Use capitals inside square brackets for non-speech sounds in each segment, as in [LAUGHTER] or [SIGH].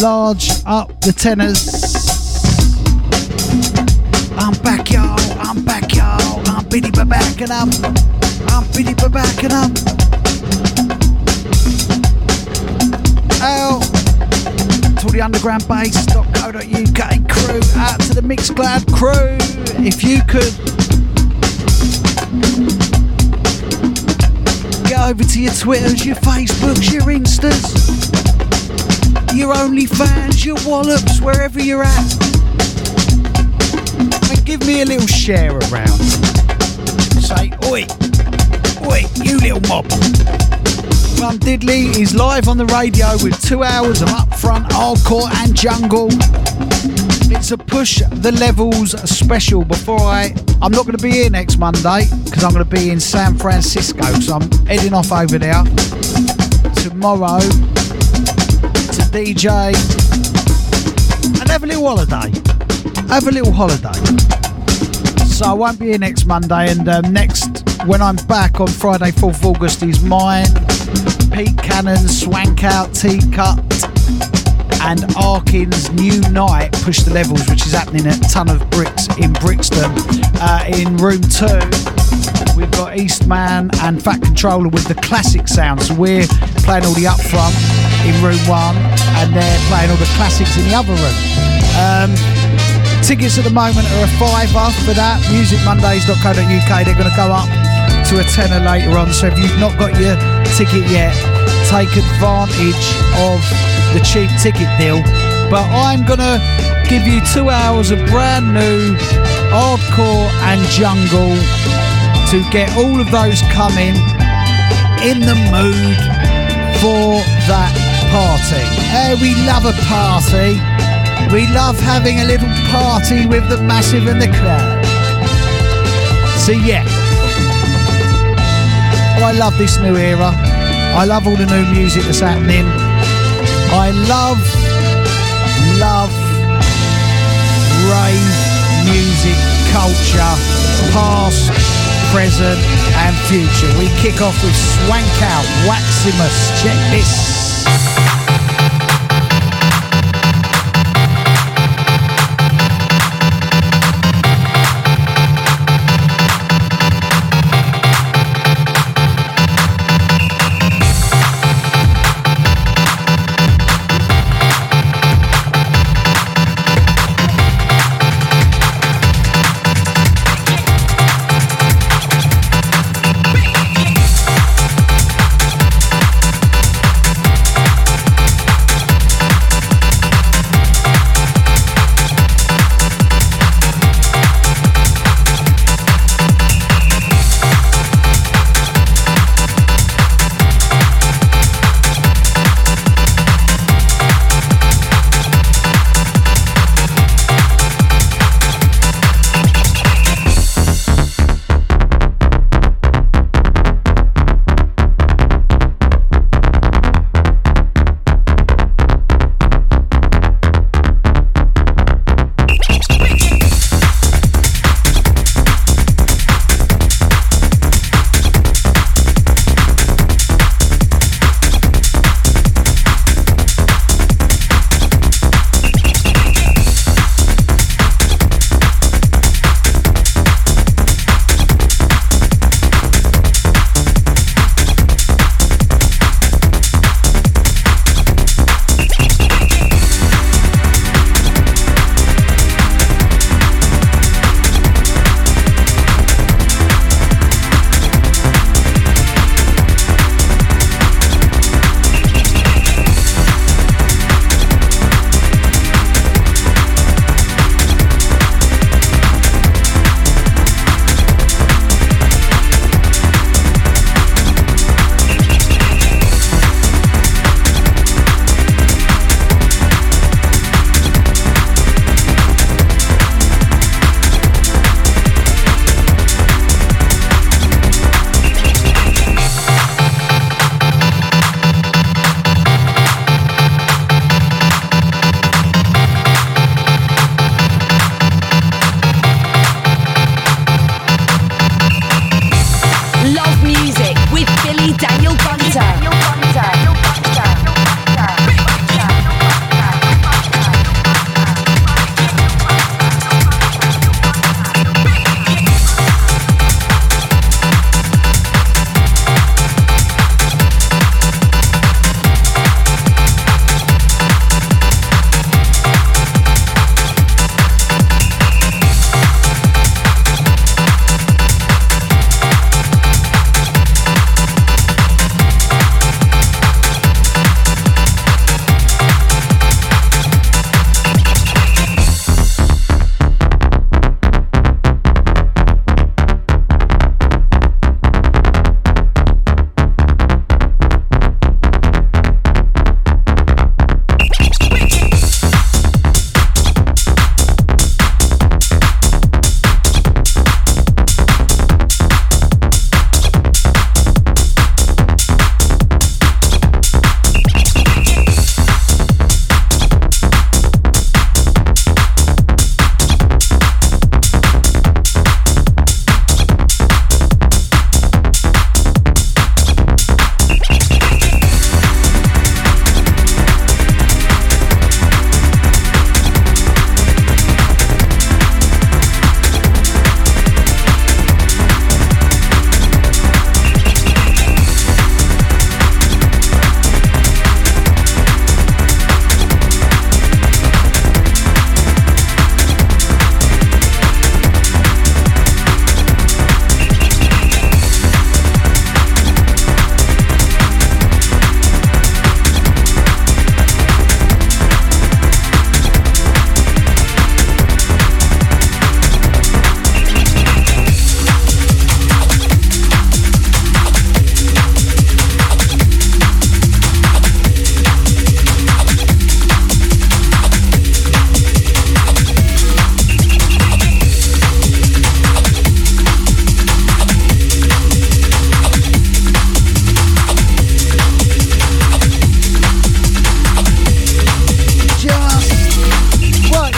large up the tenors. I'm back, y'all. I'm back, y'all. I'm Billy back and up. I'm Billy back and up. Out to the undergroundbass.co.uk crew. Out to the Mixcloud crew. If you could get over to your Twitters, your Facebooks, your Instas your OnlyFans, your Wallops, wherever you're at. And give me a little share around. Say, oi, oi, you little mob. Mum Diddley is live on the radio with two hours of upfront hardcore and jungle. It's a push the levels special before I. I'm not going to be here next Monday because I'm going to be in San Francisco, so I'm heading off over there tomorrow DJ and have a little holiday. Have a little holiday. So I won't be here next Monday, and um, next when I'm back on Friday, 4th of August, is mine, Pete Cannon, Swank Out, Teacut, and Arkin's new night, Push the Levels, which is happening at Ton of Bricks in Brixton, uh, in room two. We've got Eastman and Fat Controller with the classic sound, so we're playing all the upfront in room one, and they're playing all the classics in the other room. Um, tickets at the moment are a fiver for that. Musicmondays.co.uk. They're going to go up to a tenner later on. So if you've not got your ticket yet, take advantage of the cheap ticket deal. But I'm going to give you two hours of brand new hardcore and jungle to get all of those coming in the mood for that party. Oh, we love a party. We love having a little party with the massive and the crowd. So yeah, oh, I love this new era. I love all the new music that's happening. I love, love rave music culture, past, present, and future. We kick off with Swank Out, Waximus. Check this. え?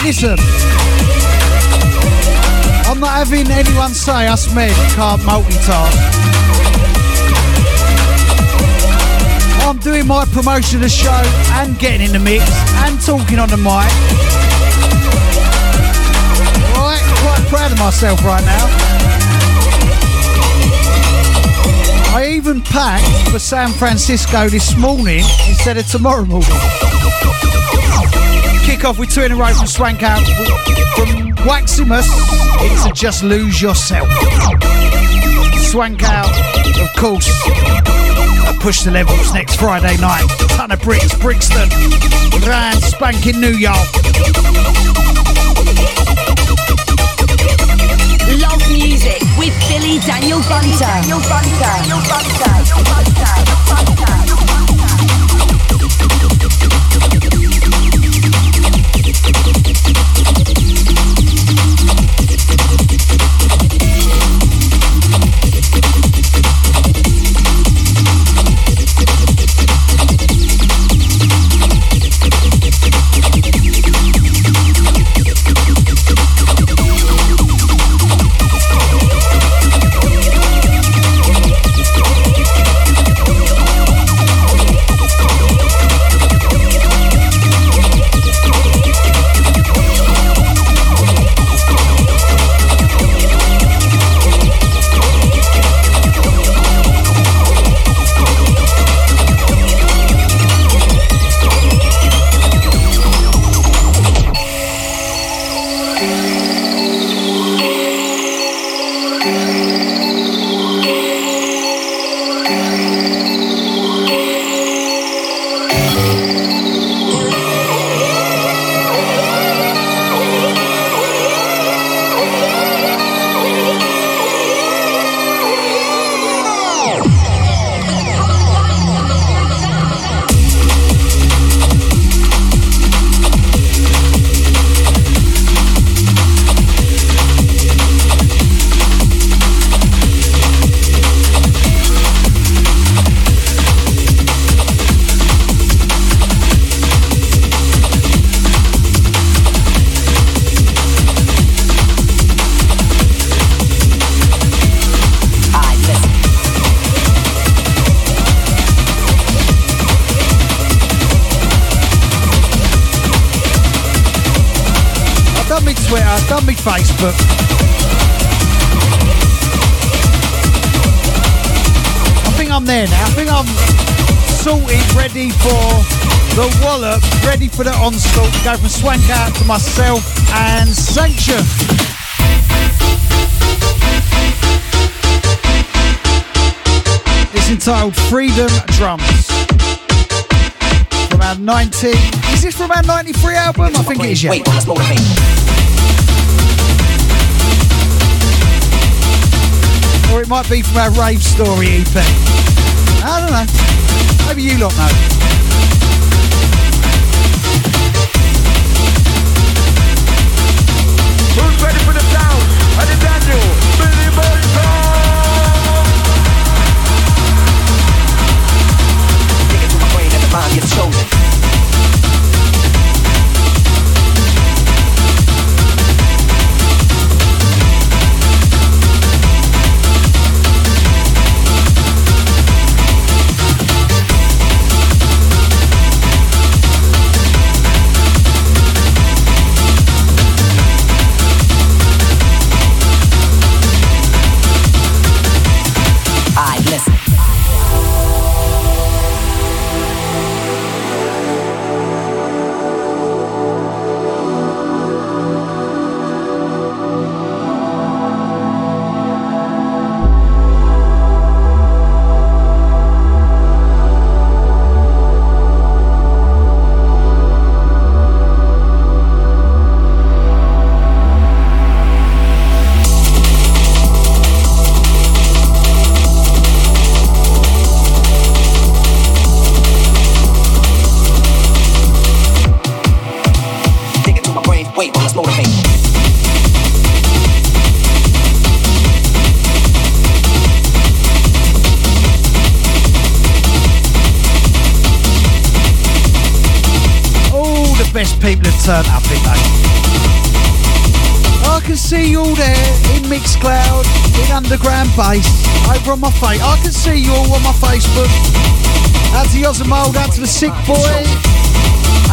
Listen. I'm not having anyone say us men can't multitask. I'm doing my promotion of the show and getting in the mix and talking on the mic. Right, quite proud of myself right now. I even packed for San Francisco this morning instead of tomorrow morning. Kick off with two in a row from Swank Out from Waximus into Just Lose Yourself. Swank Out, of course. I push the levels next Friday night. Ton of bricks, Brixton, brand spanking New York. Love music with Billy. Daniel Bunter. Daniel Bunter. Daniel Bunter. Facebook. I think I'm there now. I think I'm sorted, ready for the wallop, ready for the onslaught. Go from Swank out to myself and Sanction. It's entitled Freedom Drums. From our 90. Is this from our 93 album? I think it is, yeah. Wait, or it might be from our Rave Story EP. I don't know. Maybe you lot know. Bass, over on my face. I can see you all on my Facebook. Out to Yosamold, out to the Sick Boy,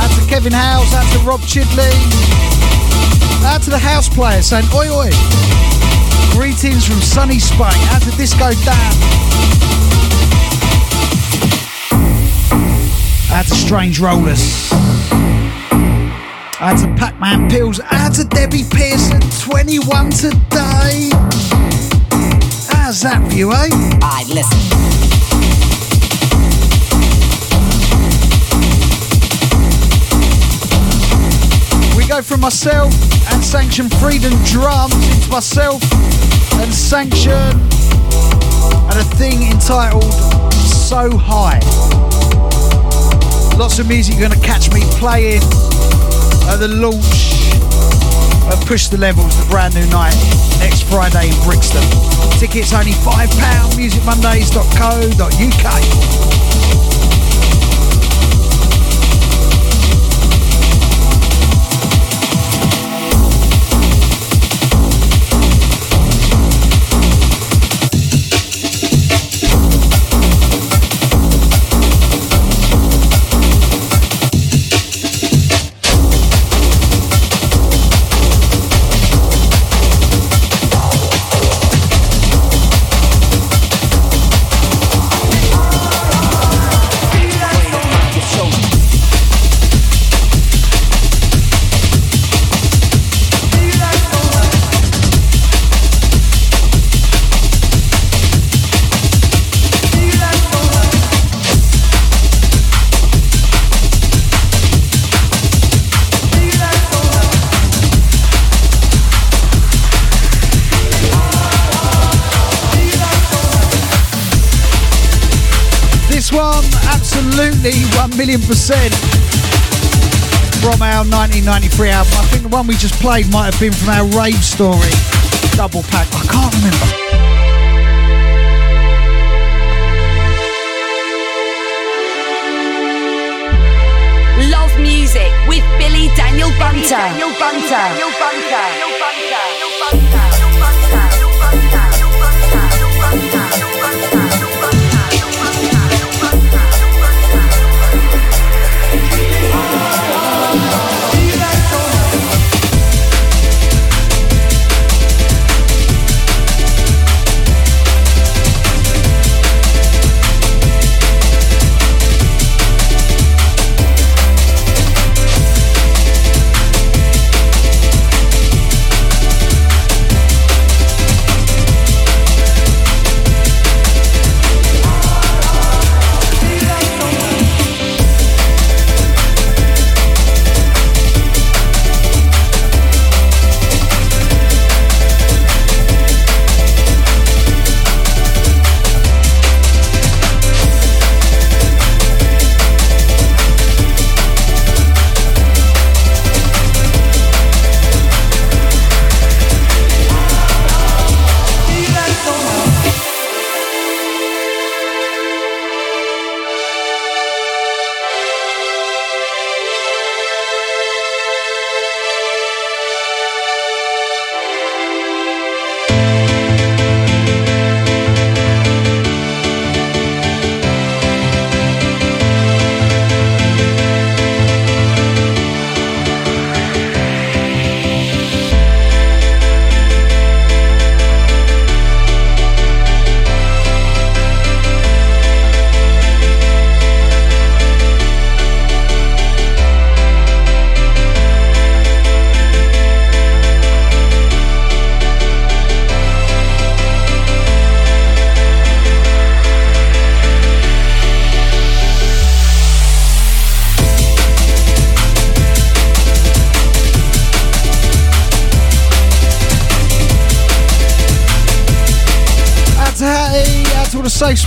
out to Kevin House, out to Rob Chidley, out to the House Players saying oi oi. Greetings from sunny Spain, out to Disco Dan. Out to Strange Rollers. Out to Pac-Man Pills. Out to Debbie Pearson, 21 today. How's that for you, eh? Alright, listen. We go from myself and Sanction Freedom Drums into myself and Sanction and a thing entitled So High. Lots of music you're going to catch me playing at the launch of Push the Levels, the brand new night, next Friday in Brixton. Tickets only £5, musicmondays.co.uk. million percent from our 1993 album. I think the one we just played might have been from our rave story double pack. I can't remember. Love music with Billy Daniel Bunter. Daniel Bunter. Daniel Bunter. Daniel Bunter. Daniel Bunter.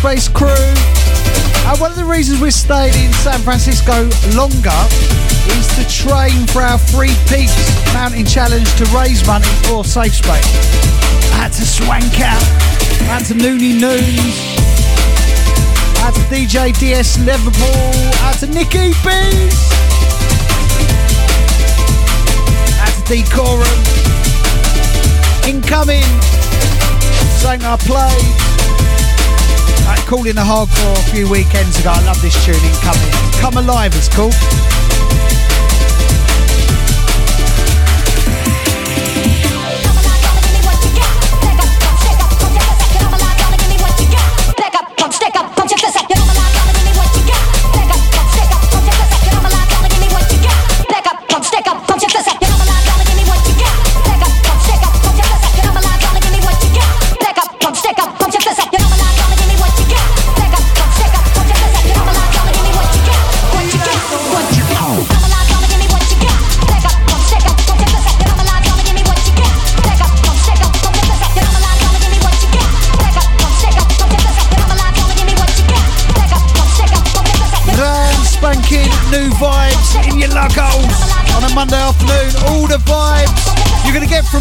Space crew. And one of the reasons we stayed in San Francisco longer is to train for our Three Peaks Mountain Challenge to raise money for Safe Space. Out to Swank Out, out to Noony Noons, out to DJ DS Liverpool, out to Nicky Bees, out to Decorum, Incoming. Something I played. Called in the hardcore a few weekends ago. I love this tune, Incoming. Come Alive, it's called. Monday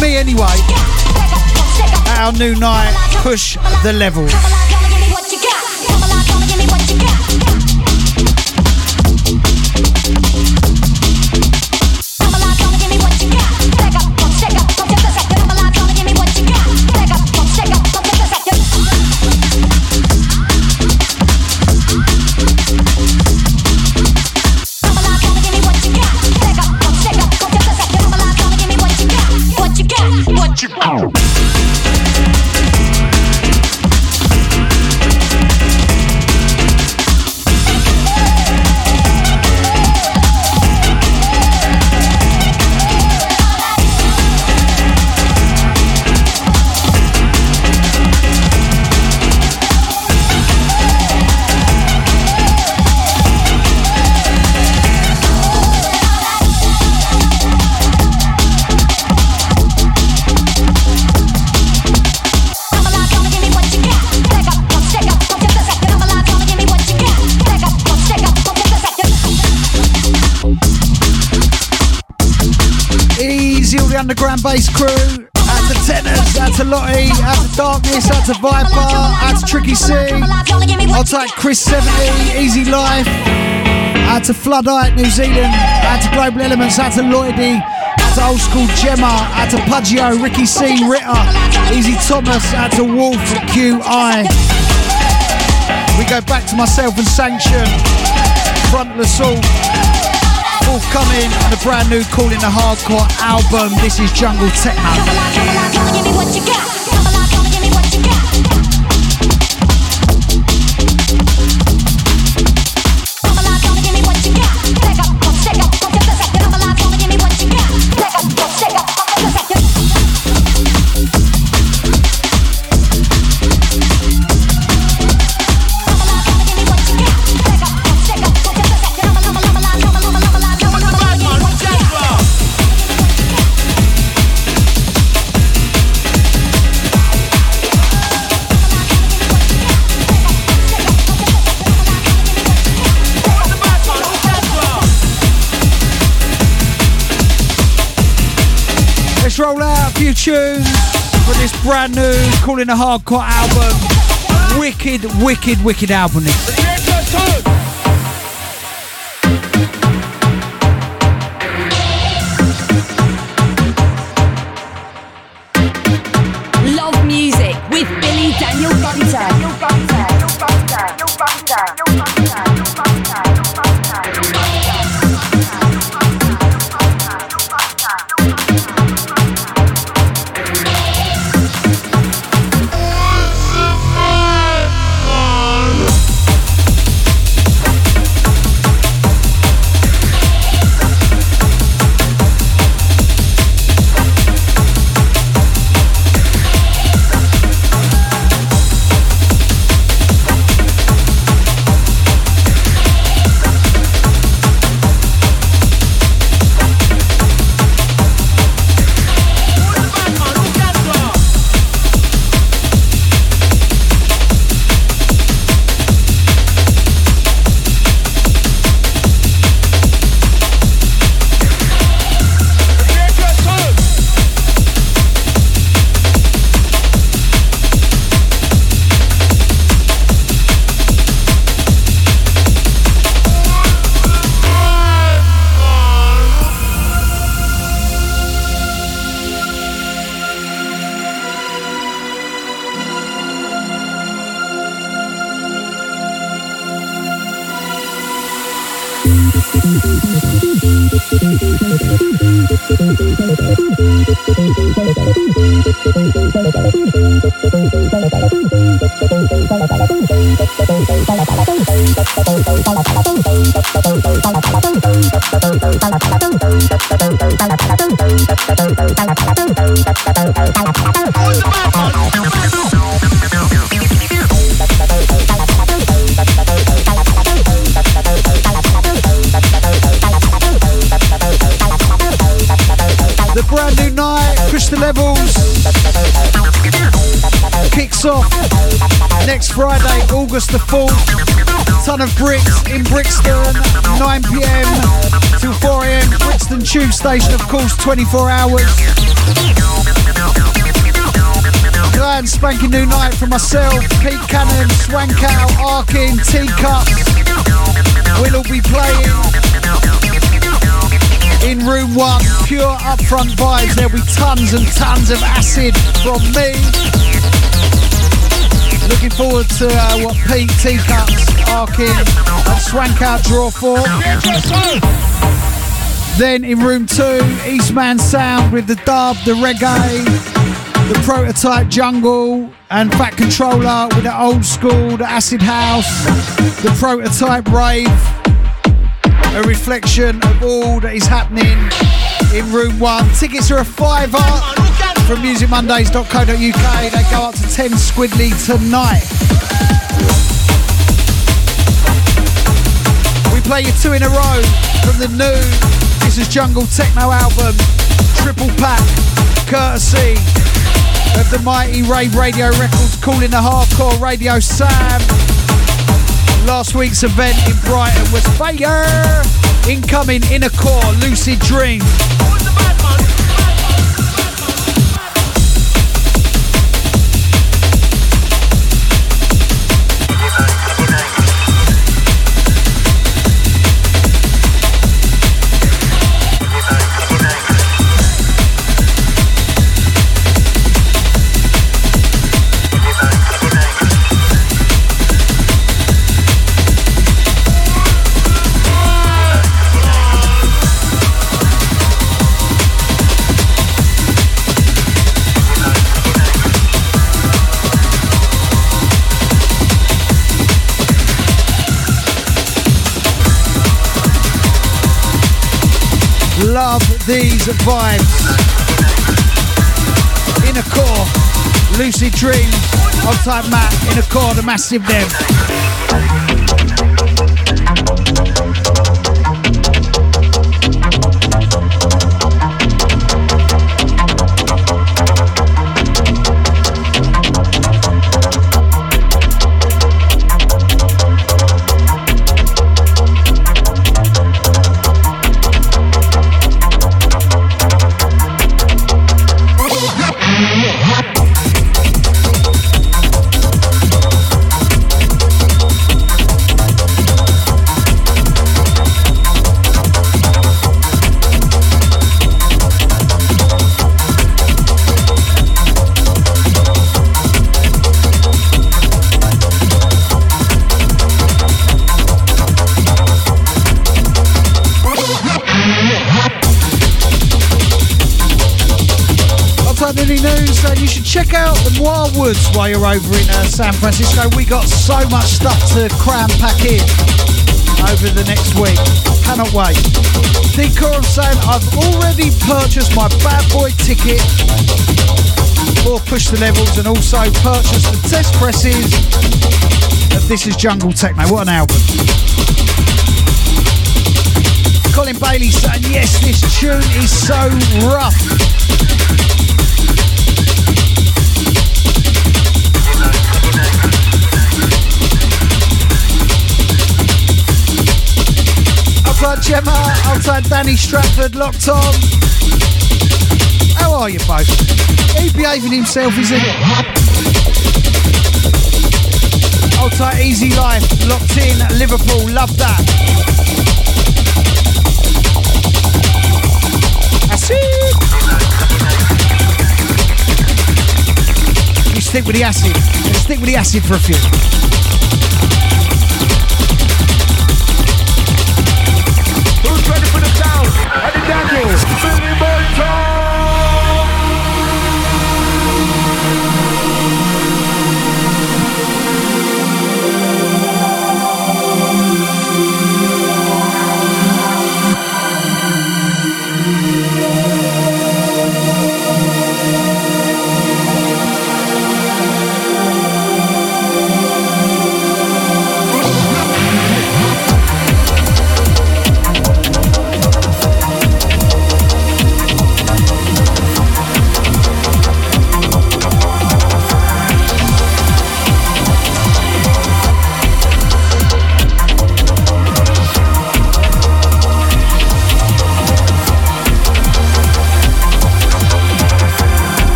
me anyway. Our new night, push the levels. Bass crew. Out to Tenors, out to Lottie, out to Darkness, out to Viper, out to Tricky C. I'll take Chris 70, Easy Life. Out to Floodite, New Zealand. Out to Global Elements, out to Lloydie. Out to Old School Gemma, out to Pudgio, Ricky C, Ritter, Easy Thomas, out to Wolf, QI. We go back to myself and Sanction, Frontless Assault forthcoming on a brand new Calling the Hardcore album. This is Jungle Techno. few brand new Calling a Hardcore album. Wicked, wicked, wicked album. This. Station, of course, 24 hours. Grand spanking new night for myself, Pete Cannon, Swankout, Arkin, Teacups. We'll all be playing in room one. Pure upfront vibes. There'll be tons and tons of acid from me. Looking forward to uh, what Pete Teacups, Arkin, and Swankout draw for. Then in room two, Eastman Sound with the dub, the reggae, the prototype jungle, and Fat Controller with the old school, the acid house, the prototype rave. A reflection of all that is happening in room one. Tickets are a fiver from musicmondays.co.uk. They go up to 10 squidly tonight. We play you two in a row from the new Jungle Techno album, triple pack, courtesy of the mighty Rave Radio Records calling the hardcore Radio Sam. Last week's event in Brighton was fire. Incoming Inner Core, Lucid Dream. These are vibes. Inner core, lucid dreams, on time Matt, inner core, the massive them. While you're over in uh, San Francisco. We got so much stuff to cram pack in over the next week. Cannot wait. Decorum saying I've already purchased my bad boy ticket for Push the Levels and also purchased the test presses of This Is Jungle Techno. What an album. Colin Bailey saying, yes, this tune is so rough. Outside Gemma, outside Danny Stratford, locked on. How are you both? He behaving himself, is he? Outside Easy Life, locked in, Liverpool, love that. Acid! You stick with the acid. Stick with the acid for a few. Billy talk?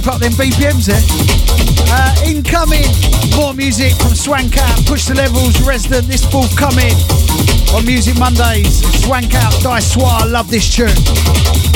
Creep up them BPMs there. Uh, incoming, more music from Swank Out, Push the Levels, Resident, this forthcoming on Music Mondays. Swank Out, Die Soir, love this tune.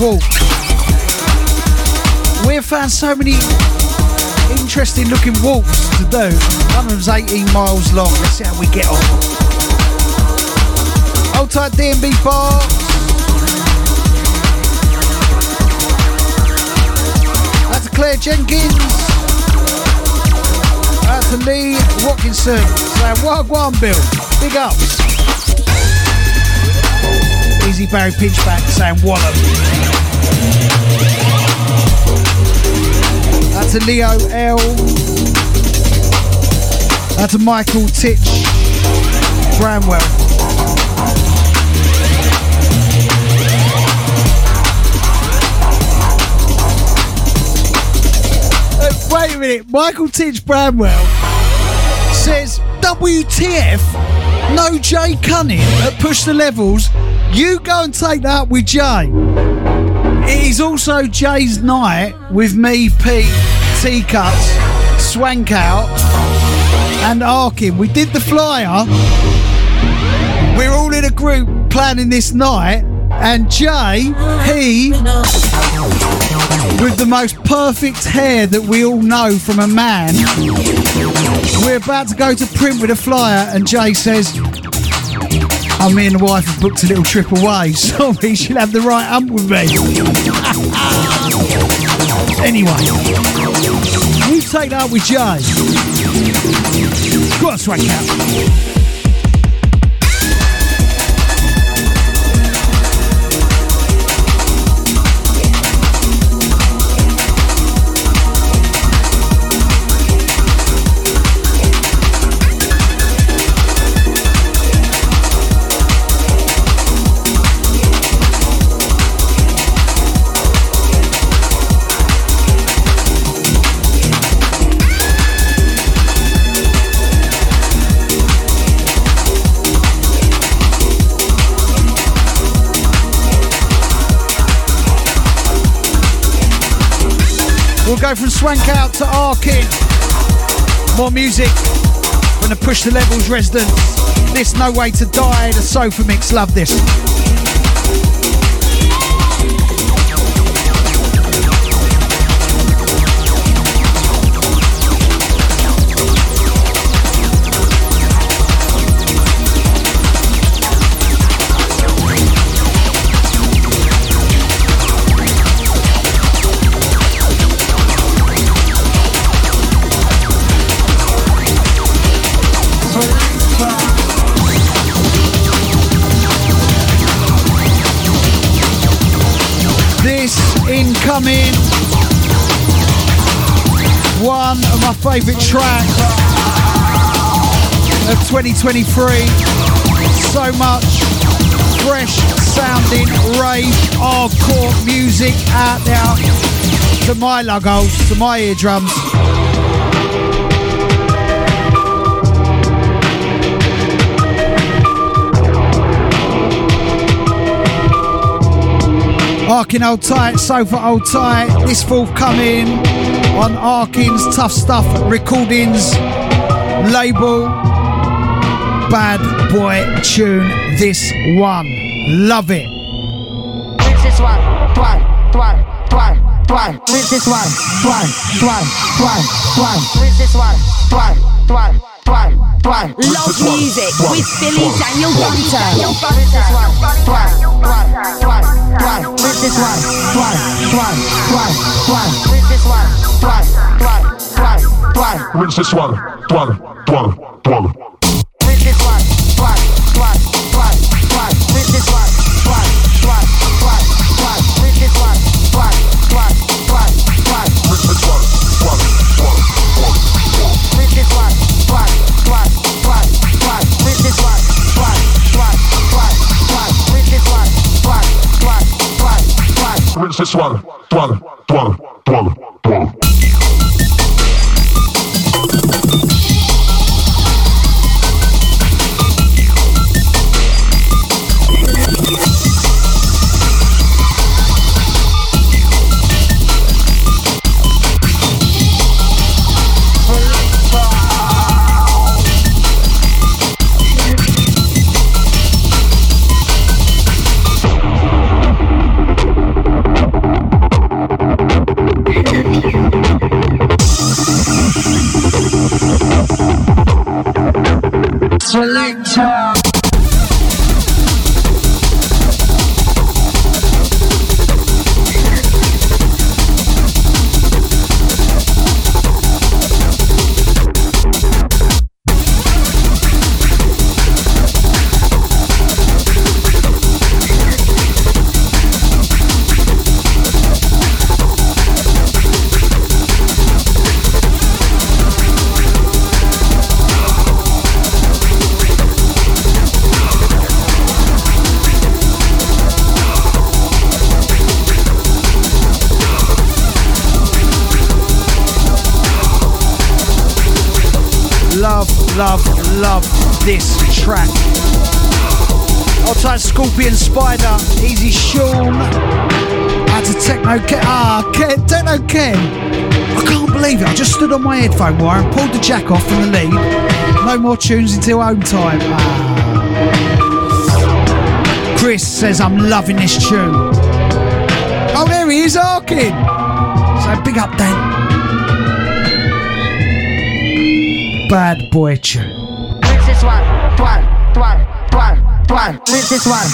Walk. We've found so many interesting looking walks to do. One of them's 18 miles long. Let's see how we get on. Hold tight DMB bar. That's Claire Jenkins. That's Lee Watkinson. Saying, Wagwan Bill. Big ups. Easy Barry Pinchback saying Wallop. That's a Leo L. That's a Michael Titch Bramwell. Uh, wait a minute, Michael Titch Bramwell says WTF, no Jay Cunning at Push the Levels you go and take that with Jay. It is also Jay's night with me, Pete, Teacups, Swank Out, and Arkin. We did the flyer. We're all in a group planning this night, and Jay, he, with the most perfect hair that we all know from a man, we're about to go to print with a flyer, and Jay says, Oh, me and the wife have booked a little trip away. [LAUGHS] Sorry, she'll have the right ump with me. [LAUGHS] anyway, take that with Jay. Go on, Swank out. We'll go from Swank out to Arkin. More music the Push the Levels residents. This No Way to Die, the Sofa Mix. Love this. Coming. One of my favourite tracks of 2023. So much fresh sounding rave hardcore music out there to my lugos, to my eardrums. Arkin Old Tight, Sofa Old Tight, this forthcoming on Arkin's Tough Stuff Recordings label. Bad boy tune, this one. Love it. Rinse this one, one, one, one, one. Rinse this one, one, one, one, one. Rinse this one, one, one, one, one. Love music with Billy Daniel Bunter. This one, one, one, one, one. Rinse this one, one, one, one, one. Rinse this one, one, one, one, one. Rinse this one, one, one, Scorpion Spider, Easy Sean. Out to Techno Ken. Ah, Ken, Techno Ken. I can't believe it. I just stood on my headphone wire and pulled the jack off from the lead. No more tunes until home time. Ah. Chris says I'm loving this tune. Oh, there he is, Arkin. So big up, Dan. Bad boy tune. One,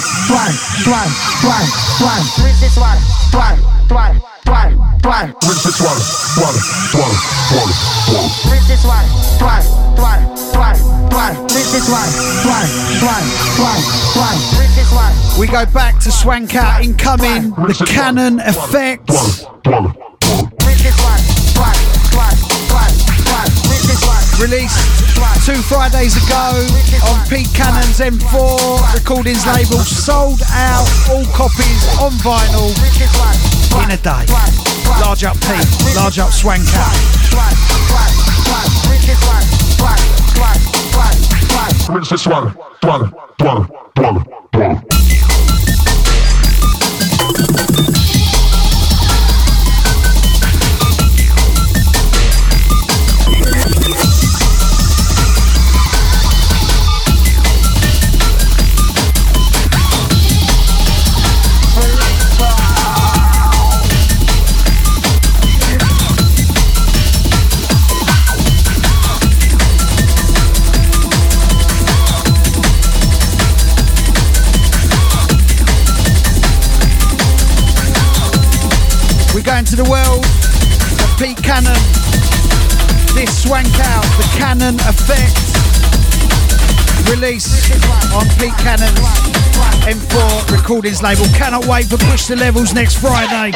one. Rinse this one, one, one, one, one. Rinse this one, one, one, one, one. Rinse this one, one, one, one, one. Rinse this one, one, one, one, one. Rinse this one, this. We go back to Swank Out Incoming, the Rinse this Released two Fridays ago on Pete Cannon's M4 recordings label. Sold out all copies on vinyl in a day. Large up Pete, large up Swank Out. one, one, one. Rinse this. Cannon. This Swank Out, the Cannon effect. Release on Pete Cannon's M4 recordings label. Cannot wait for Push the Levels next Friday.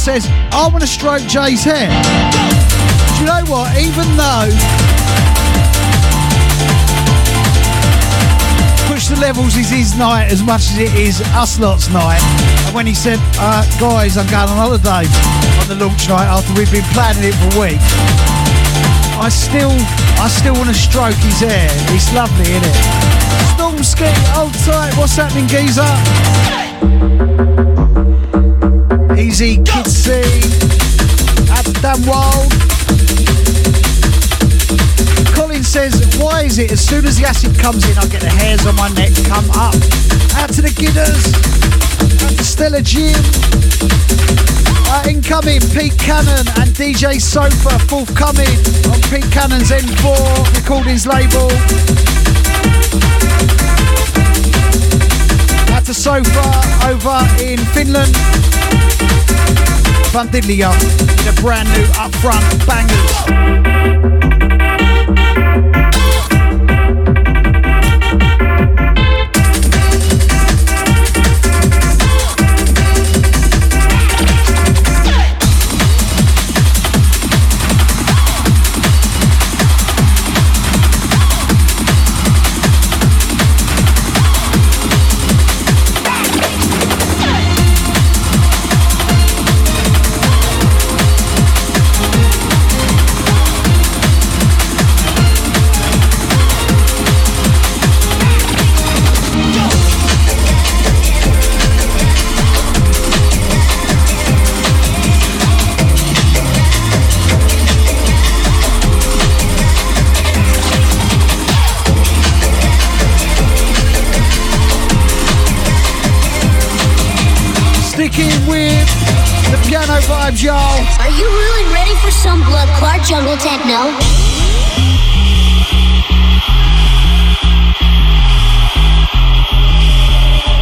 Says, I want to stroke Jay's hair. Do you know what? Even though push the levels is his night as much as it is us lot's night. And when he said, uh, guys, I'm going on holiday on the launch night after we've been planning it for a week, I still, I still want to stroke his hair. It's lovely, isn't it? Storm ski, hold tight. What's happening, geezer? Easy, Kitsy, Adam Wild. Colin says, why is it as soon as the acid comes in, I get the hairs on my neck come up? Out to the Gidders, out to Stella Jim, uh, incoming Pete Cannon and DJ Sofa forthcoming on Pete Cannon's N4 recordings label. To Sofa over in Finland. Vandidlia with a brand new upfront bangers. Vibes, y'all. Are you really ready for some blood clot jungle techno?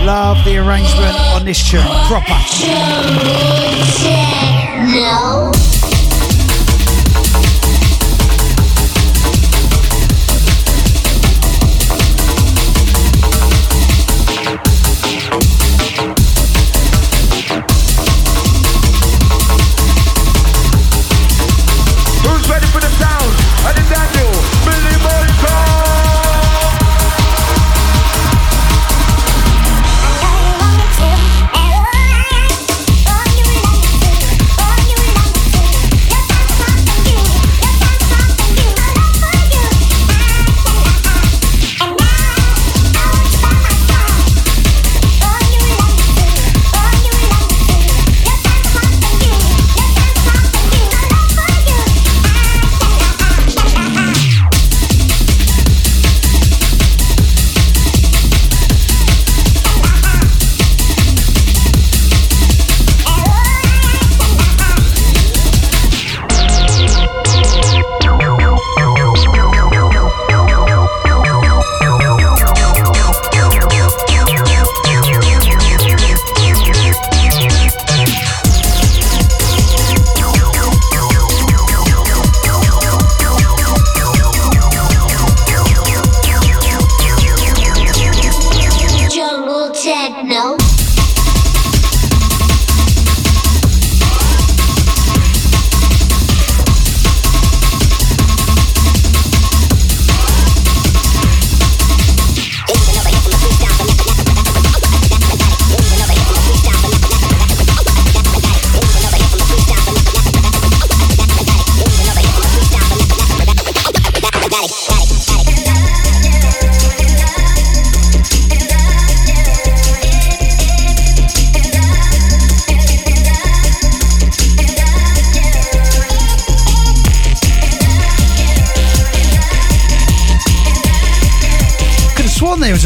Love the arrangement on this tune. Proper. No. Who's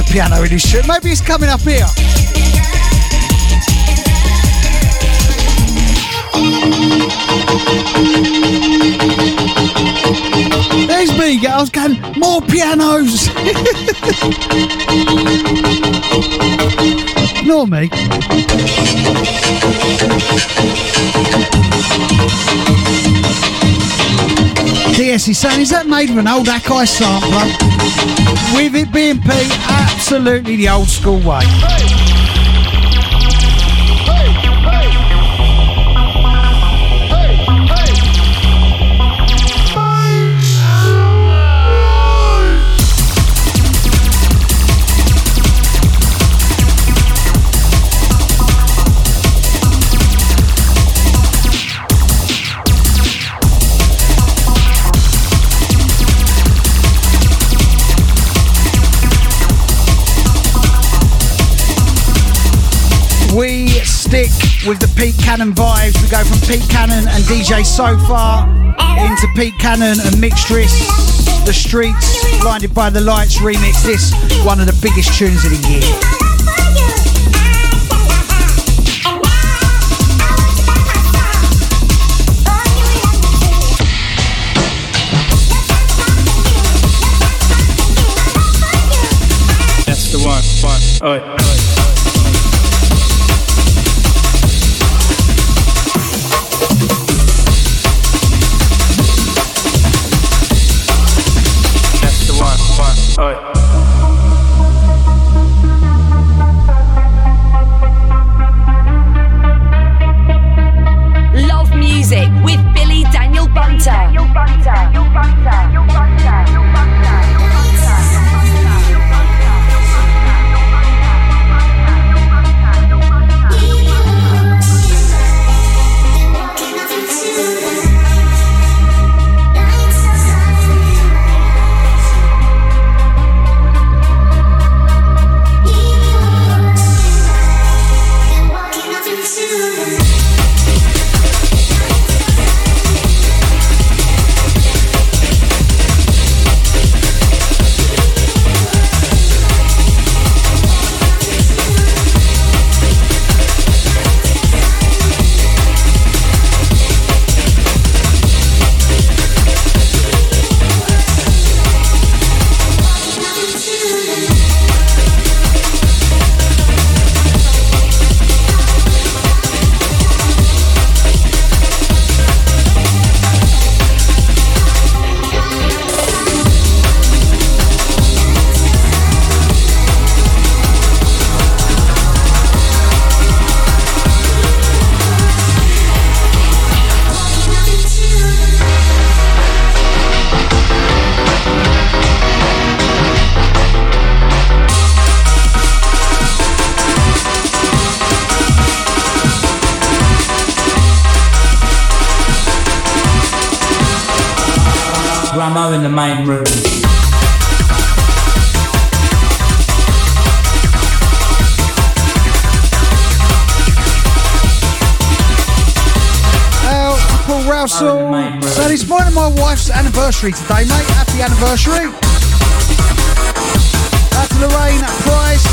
a piano in his tune. Maybe he's coming up here. There's me. I was going, more pianos. [LAUGHS] ignore me. DS he's saying, is that made of an old Akai sampler? With it being P, absolutely the old school way. Stick with the Pete Cannon vibes. We go from Pete Cannon and DJ Sofa into Pete Cannon and Mixtress. The Streets, Blinded by the Lights remix. This one of the biggest tunes of the year. That's the Rousell. So it's mine and my wife's anniversary today, mate. Happy anniversary. To Lorraine Price.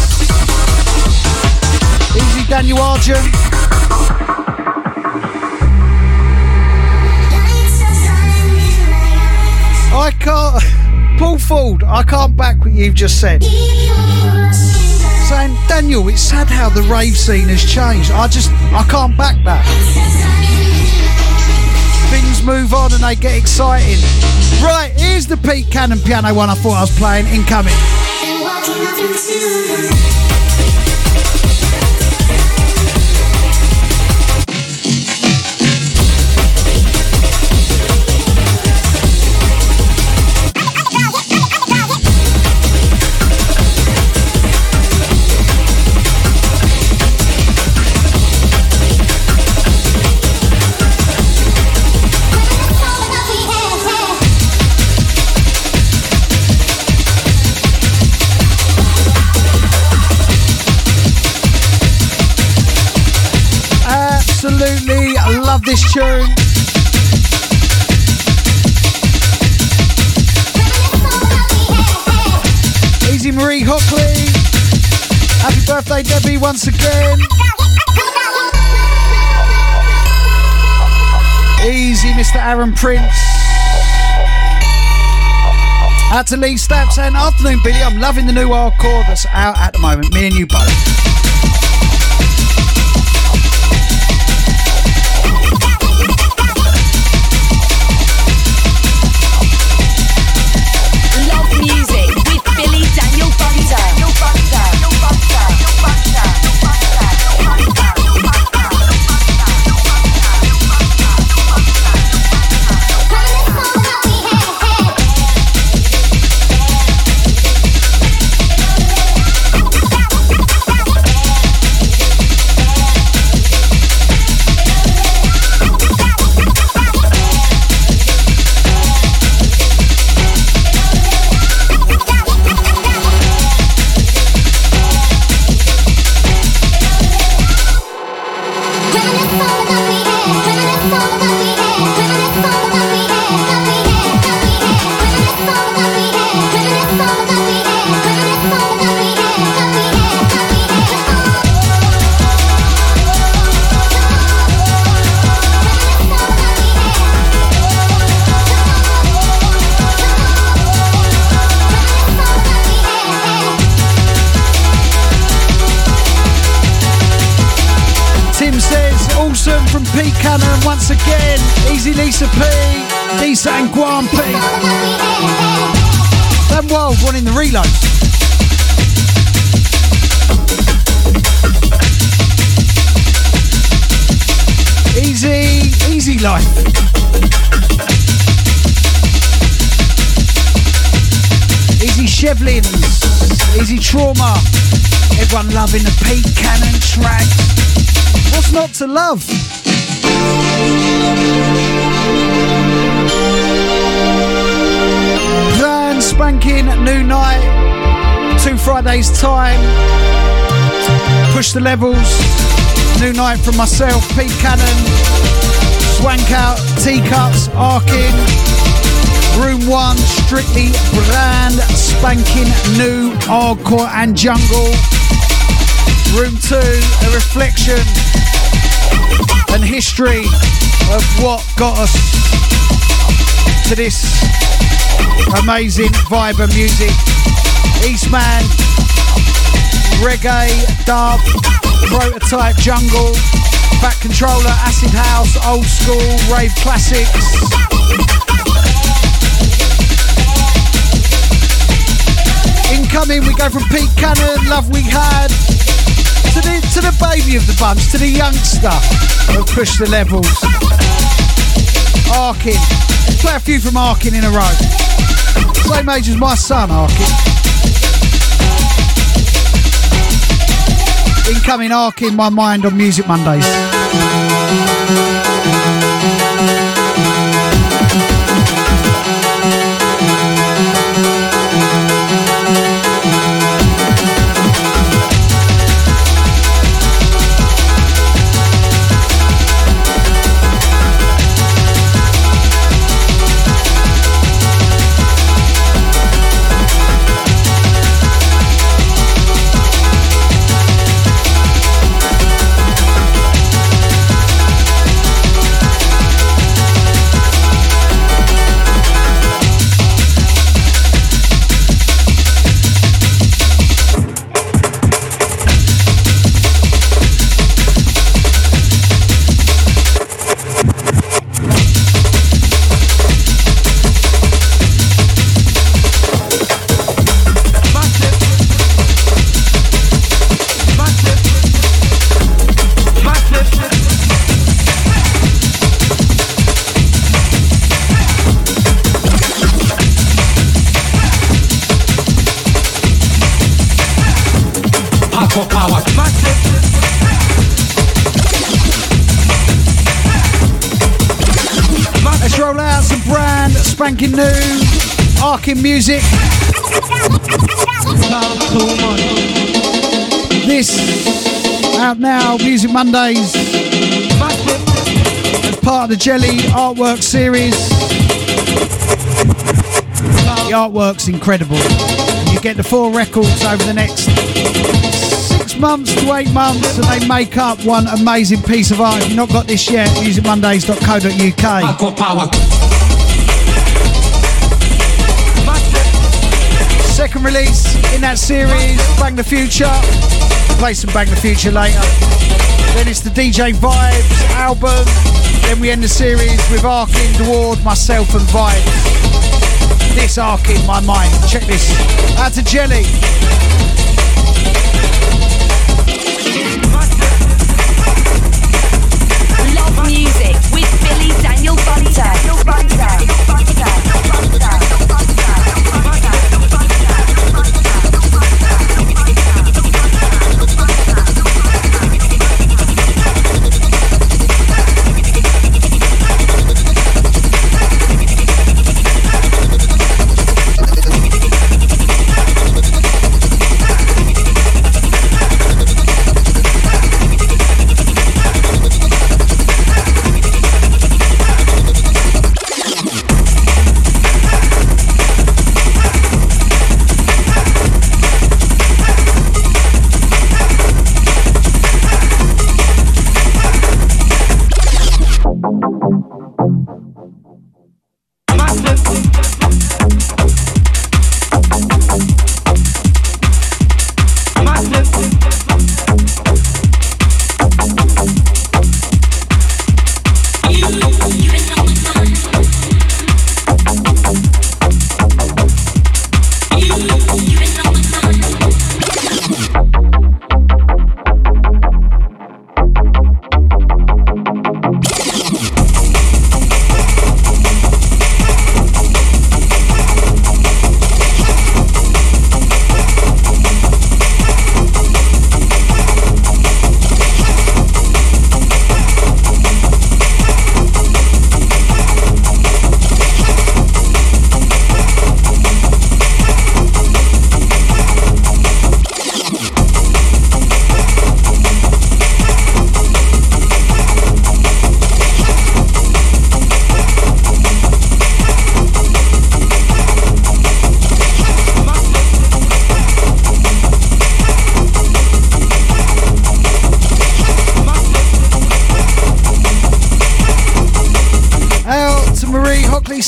Easy Daniel Argent. I can't. Paul Ford, I can't back what you've just said. Saying, Daniel, it's sad how the rave scene has changed. I just, I can't back that. Things move on and they get exciting. Right, here's the Pete Cannon piano one I thought I was playing incoming. Tune. Easy Marie Hockley. Happy birthday, Debbie, once again. Easy, Mr. Aaron Prince. Out to Lee Stamps and afternoon, Billy. I'm loving the new hardcore that's out at the moment. Me and you both. Not to love? Brand spanking new night. Two Fridays time. Push the levels. New night from myself, Pete Cannon. Swank out, teacups, Arkin. Room one, strictly brand spanking new hardcore and jungle. Room two, a reflection and history of what got us to this amazing vibe of music. Eastman, reggae, dub, prototype jungle, back controller, acid house, old school, rave classics. Incoming, we go from Pete Cannon, Love We Had, to the, to the baby of the bunch, to the youngster who push the levels. Arkin. Play a few from Arkin in a row. Same age as my son, Arkin. Incoming Arkin, my mind on Music Mondays. Music. This out now, Music Mondays. As part of the Jelly artwork series. The artwork's incredible. You get the four records over the next six months to eight months, and they make up one amazing piece of art. If you've not got this yet, musicmondays.co.uk. Hardcore Second release in that series, Bang the Future. Play some Bang the Future later. Then it's the DJ Vibes album. Then we end the series with Arkin, Deward, myself, and Vibes. This Arkin, my mind. Check this. Out to Jelly.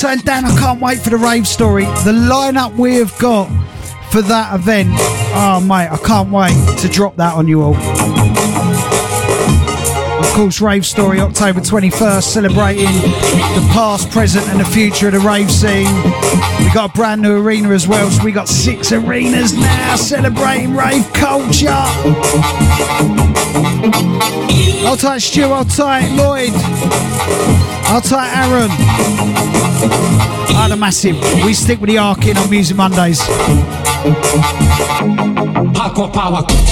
Saying, Dan, I can't wait for the rave story. The lineup we have got for that event. Oh, mate, I can't wait to drop that on you all. Of course, Rave Story, October 21st, celebrating the past, present, and the future of the rave scene. We got a brand new arena as well, so we got six arenas now celebrating rave culture. Hold tight, Stu, hold tight, Lloyd. I'll tight, Aaron. The massive. We stick with the Arkin on Music Mondays. Power.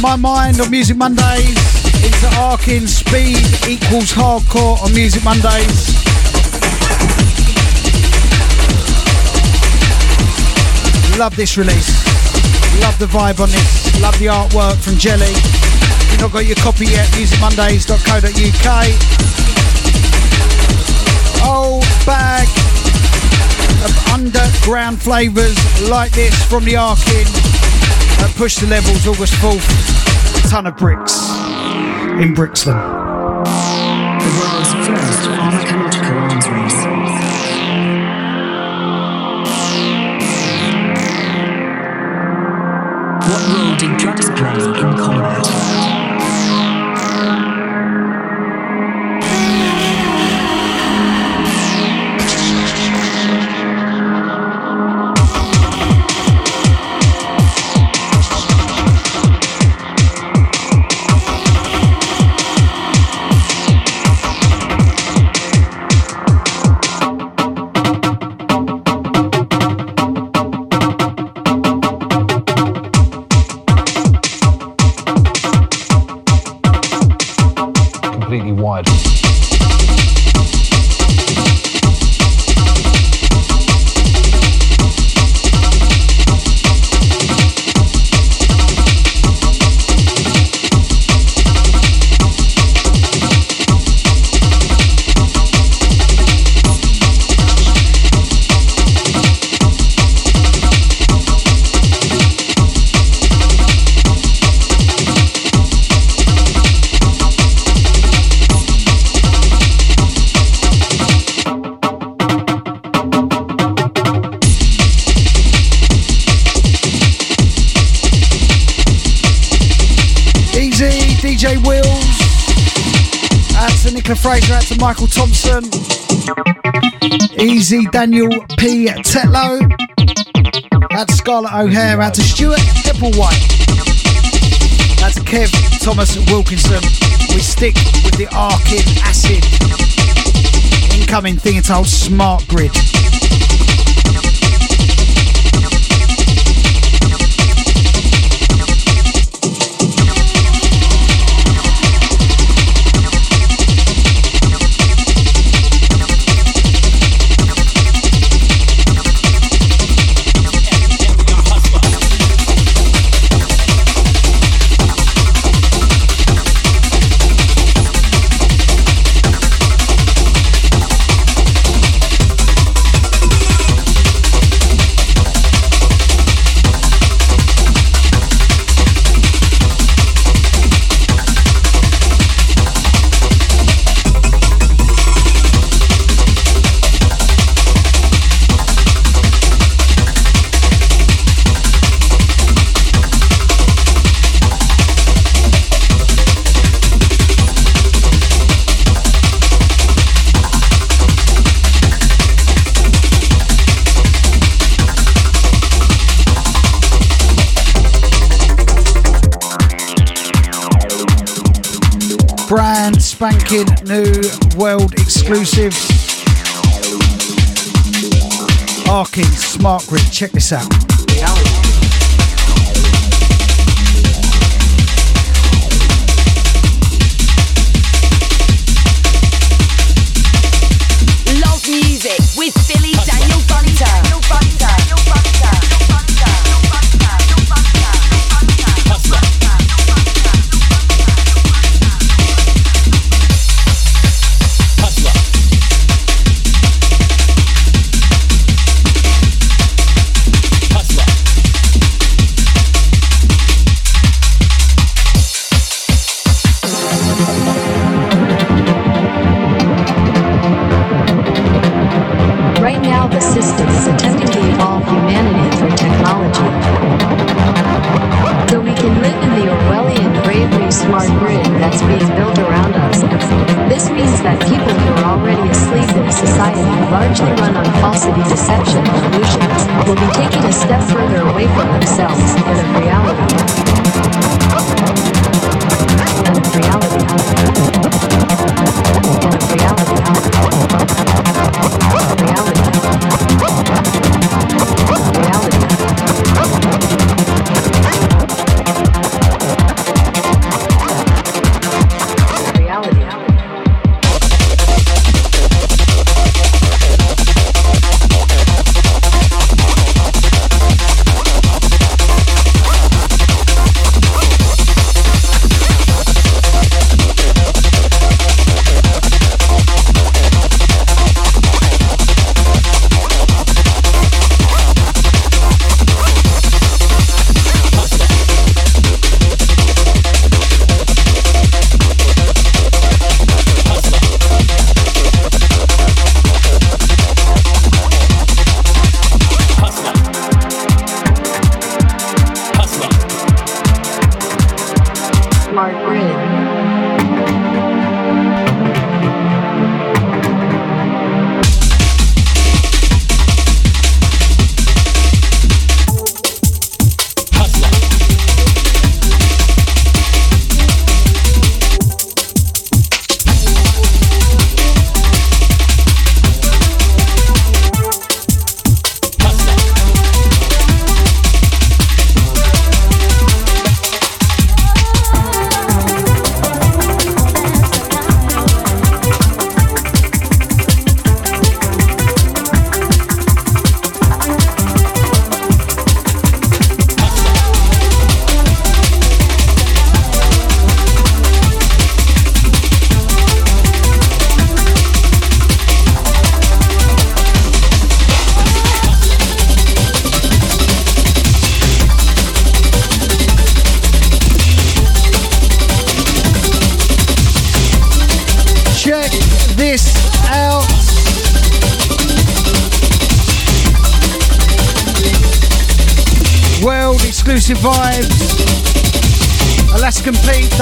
My Mind on Music Mondays, into Arkin Speed equals Hardcore on Music Mondays. Love this release. Love the vibe on this. Love the artwork from Jelly. If you've not got your copy yet, musicmondays.co.uk. Old bag of underground flavours like this from the Arkin at Push the Levels August 4th. Ton of bricks in Brixton. Daniel P. Tetlow. To Scarlett O'Hare, out to Stuart. Out to Kev Thomas Wilkinson. We stick with the Arkin Acid. Incoming thing entitled Smart Grid. Spanking new world exclusive. Arkin Smart Grid. Check this out.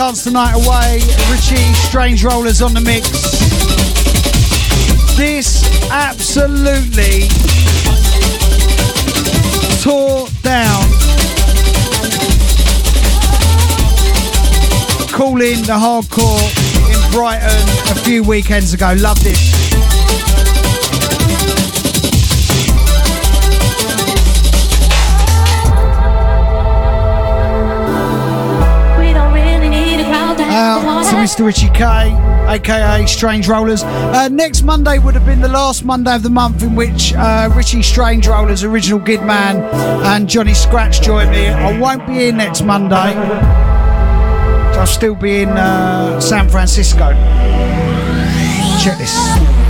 Dance the Night Away. Richie, Strange Rollers on the mix. This absolutely tore down. Call in the hardcore in Brighton a few weekends ago. Love this. Richie K, aka Strange Rollers. Uh, next Monday would have been the last Monday of the month in which uh, Richie Strange Rollers, original Gidman, and Johnny Scratch joined me. I won't be here next Monday. I'll still be in uh, San Francisco. Check this.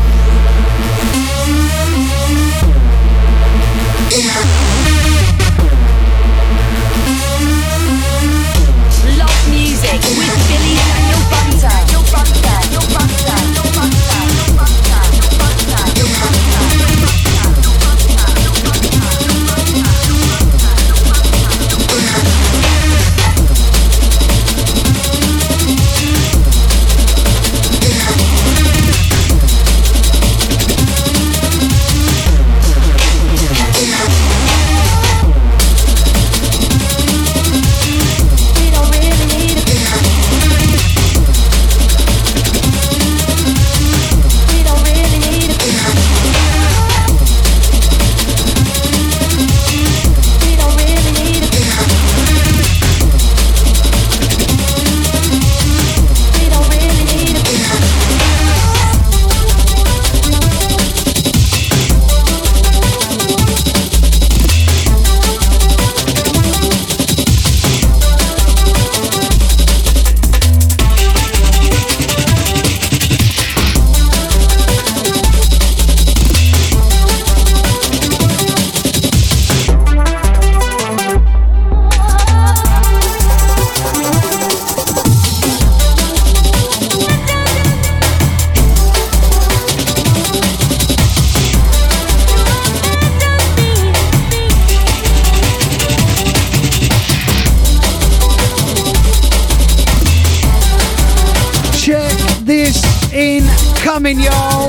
Forthcoming, y'all.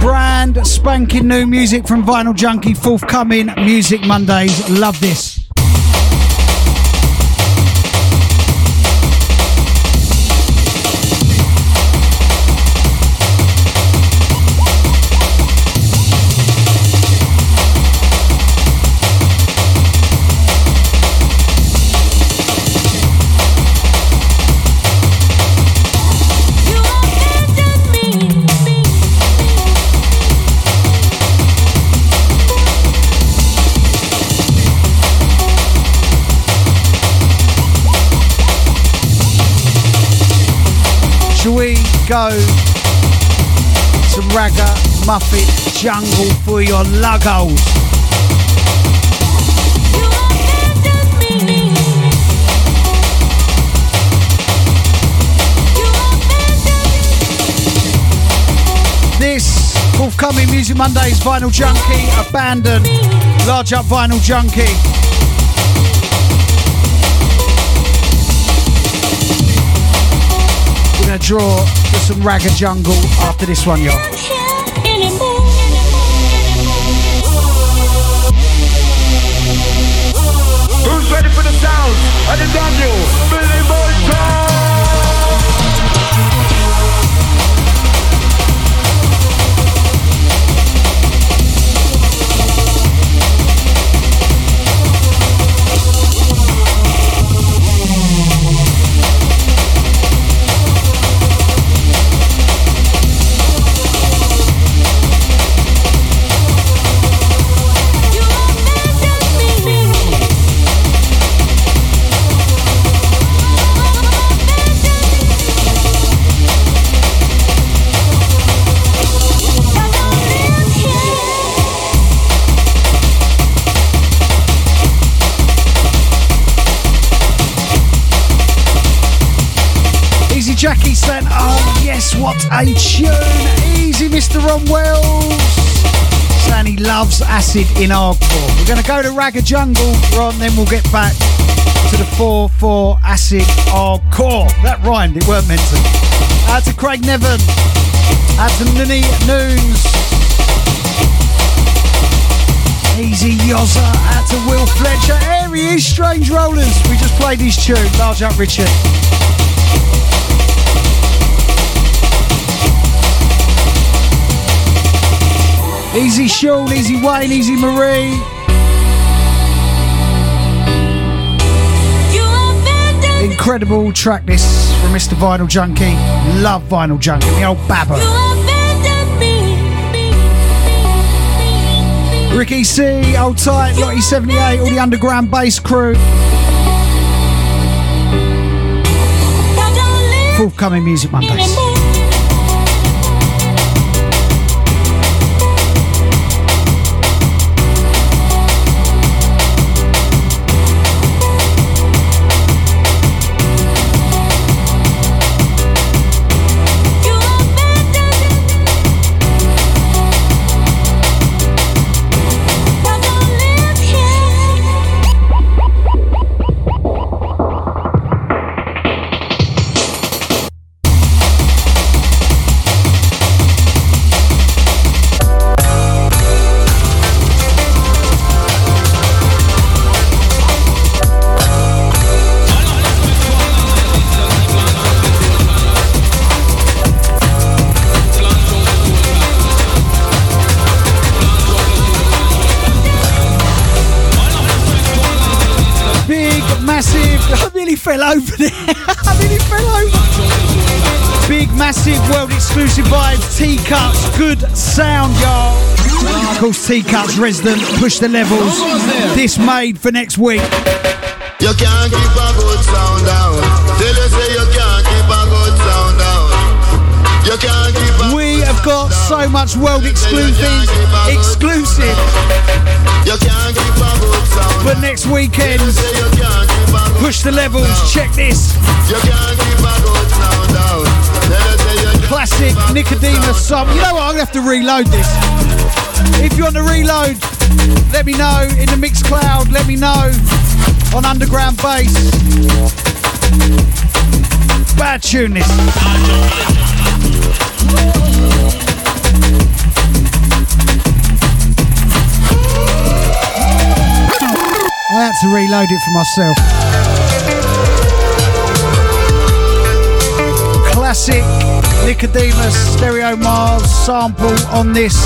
Brand spanking new music from Vinyl Junkie, forthcoming Music Mondays. Love this. Go some ragga muffin jungle for your luggos? This forthcoming Music Mondays Vinyl Junkie, Abandon, Large Up Vinyl Junkie. Draw for some ragga jungle after this one, y'all. Who's ready for the sound? And the Daniel, acid in hardcore. We're gonna go to Ragga Jungle, Ron, then we'll get back to the 4-4 acid hardcore. That rhymed, it weren't meant to. Out to Craig Nevin. Out to Nini Noons. Easy Yozza. Out to Will Fletcher. Here he is, Strange Rollers. We just played his tune. Large up Richard. Easy Sean, Easy Wayne, Easy Marie. Incredible track this from Mr. Vinyl Junkie. Love Vinyl Junkie, the old babber. Ricky C, Old Tight, Lottie 78, all the underground bass crew. Forthcoming Music Mondays. Over there. [LAUGHS] I nearly fell over. Big, massive, world exclusive vibes. Teacups, good sound, y'all. Of course, Teacups resident. Push the levels. This made for next week. You can't keep a good sound down. Tell you say you can't keep a good sound down. You can't keep We have got so much world exclusive, exclusive. You can't keep a good sound. But next weekend, Push the levels, check this. Classic Nicodemus song. You know what? I'm gonna have to reload this. If you want to reload, let me know in the Mixcloud. Let me know on underground bass. Bad tune this. I had to reload it for myself. classic Nicodemus Stereo Mars sample on this.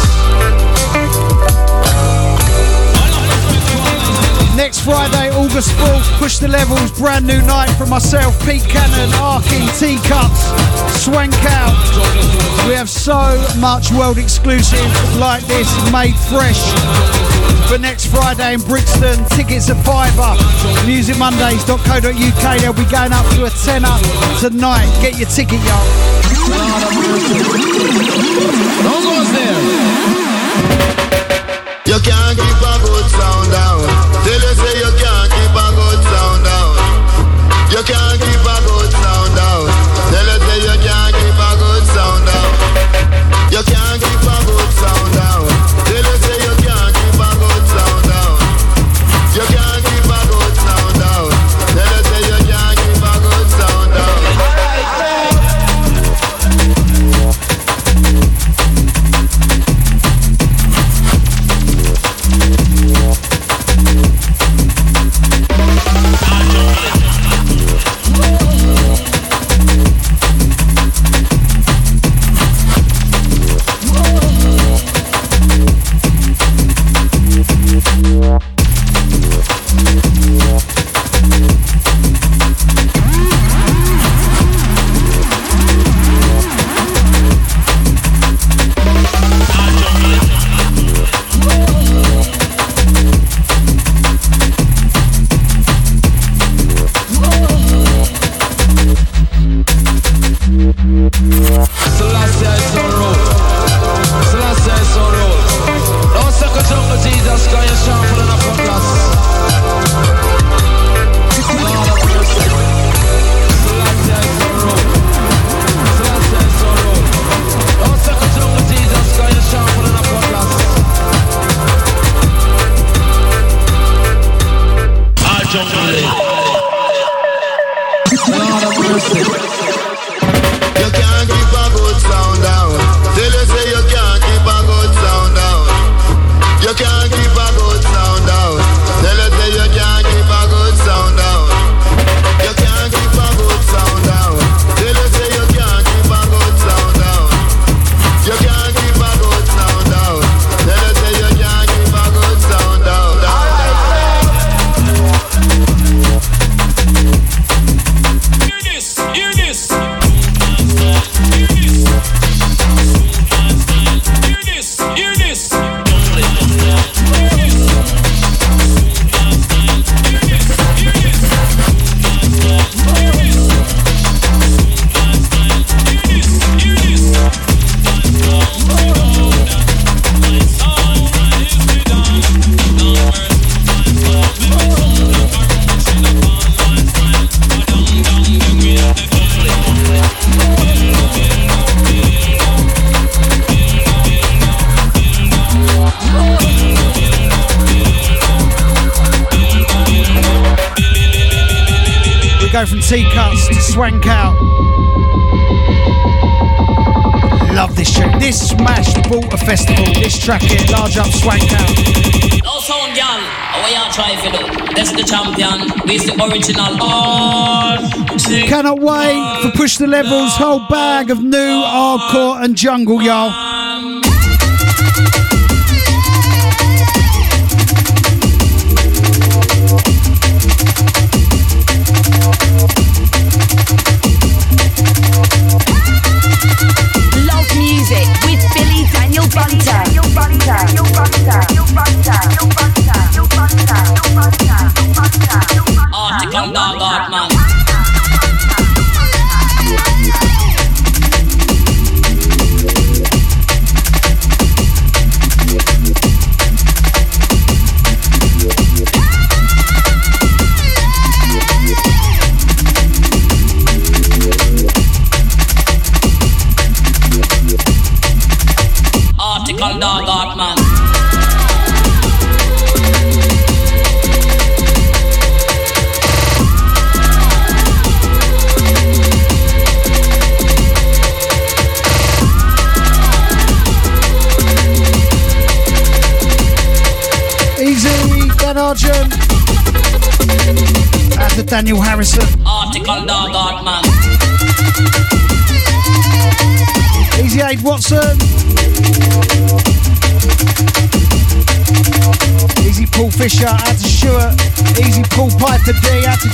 Next Friday, August 4th, Push the Levels, brand new night for myself, Pete Cannon, Arkin, Teacups, Swank Out. We have so much world exclusive like this made fresh for next Friday in Brixton. Tickets are fiver. MusicMondays.co.uk. They'll be going up to a tenner tonight. Get your ticket, y'all. Those there. You can't push the levels, whole bag of new hardcore and jungle, y'all.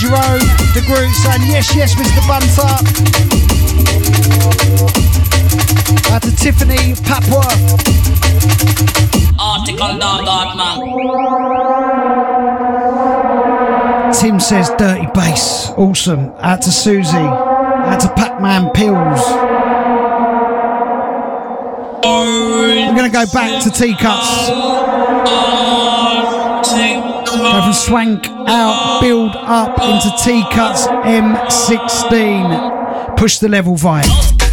The group saying yes, yes, Mr. Bunter. Out to Tiffany Papua. Article dog art man. Tim says dirty bass. Awesome. Out to Susie. Out to Pac-Man Pills. We're going to go back to T-Cuts. Go from swank out, build up into T-Cuts M16. Push the level vibe.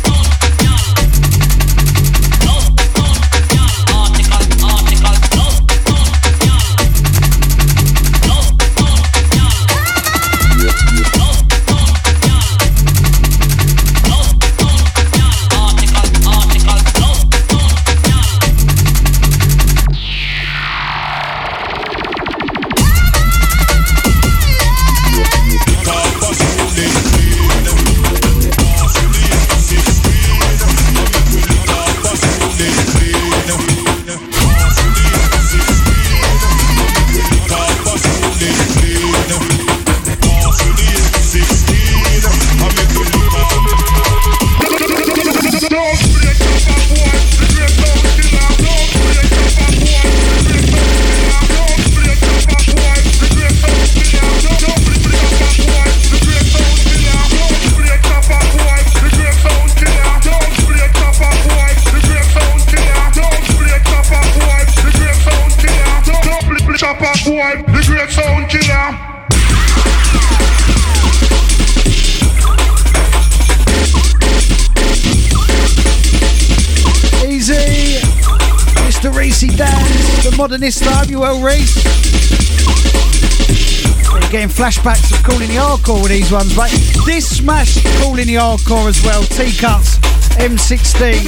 Flashbacks of calling the hardcore with these ones, mate. This smash calling the hardcore as well. T-Cuts, M16.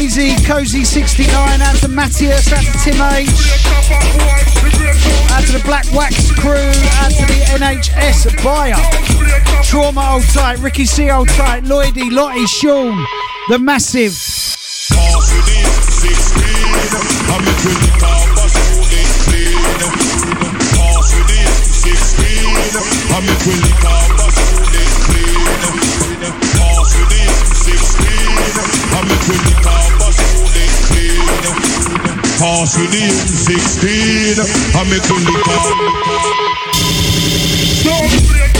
Easy, Cozy 69, out to Matthias, out to Tim H. Out to the Black Wax crew, out to the NHS buyer. Trauma old tight, Ricky C old tight, Lloydie, Lottie, Sean, the massive. Pass with the M16, I make the liquor. We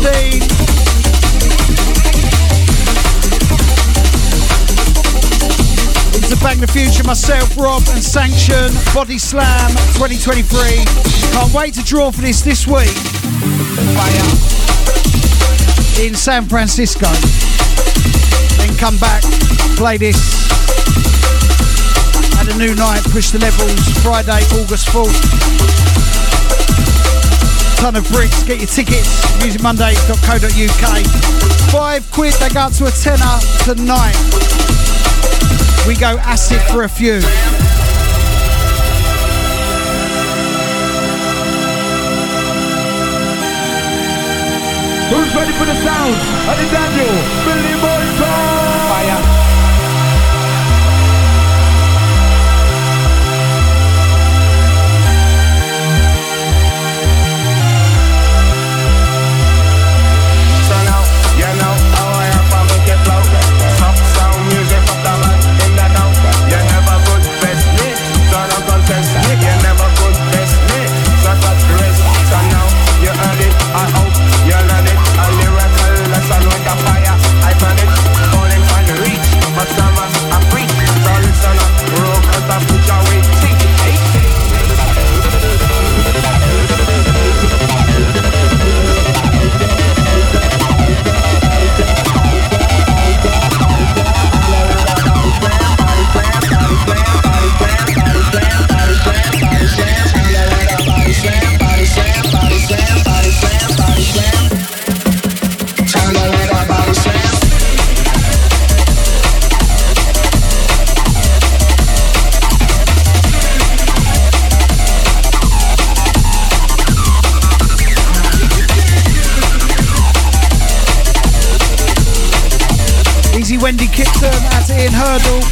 M16. Into Bang the Future, myself, Rob, and Sanction, Body Slam 2023. Can't wait to draw for this this week. In San Francisco. Then come back, play this. At a new night, push the levels, Friday, August 4th. Ton of bricks, get your tickets, musicmonday.co.uk. Five quid, they go up to a tenner tonight. We go acid for a few. Who's ready for the sound? Of the Daniel, Billy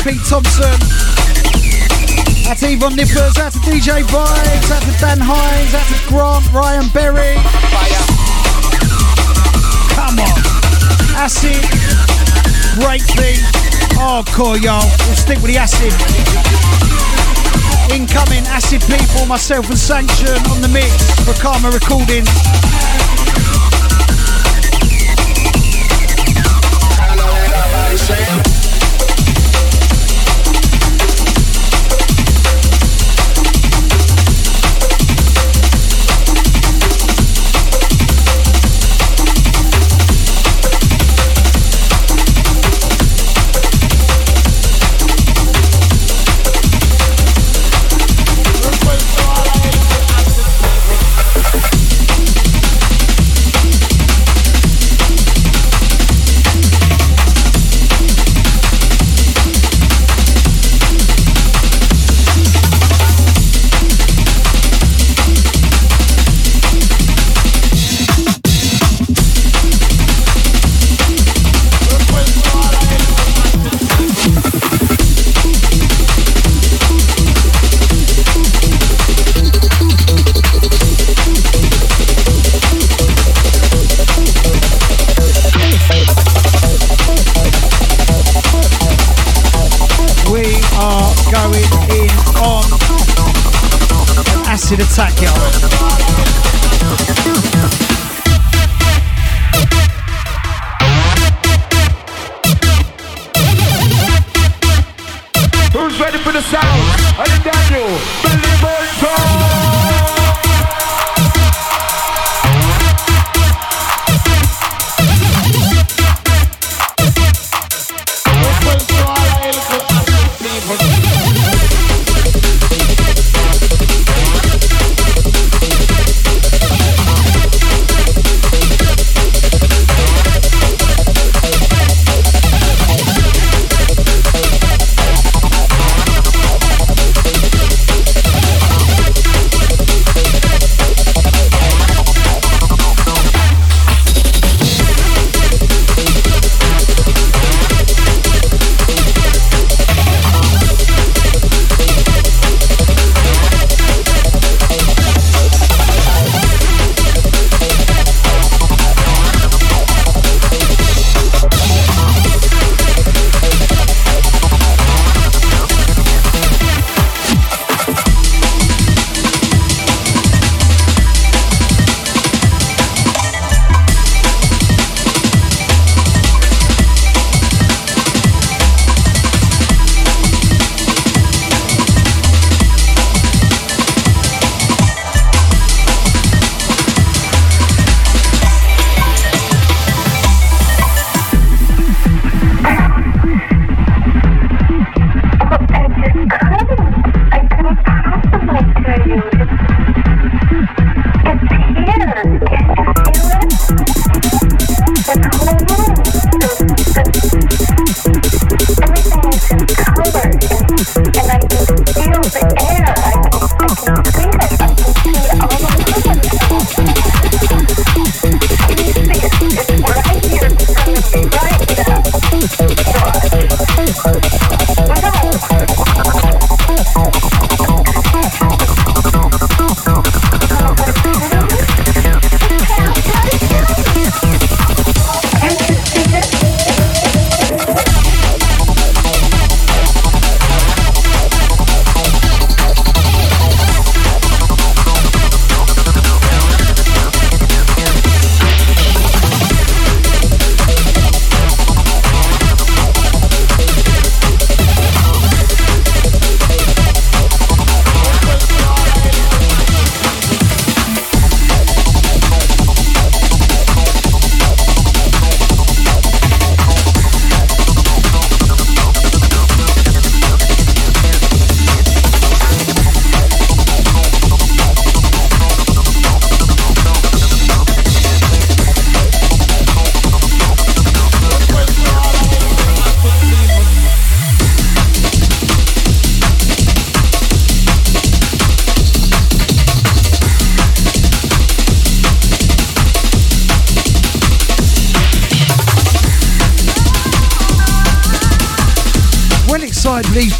Pete Thompson, to Yvonne Nippers, to DJ Vibes, out to Dan Hines, to Grant, Ryan Berry. Come on. Acid, great thing. Hardcore, y'all. We'll stick with the acid. Incoming acid people, myself and Sanction on the mix for Karma Recordings. We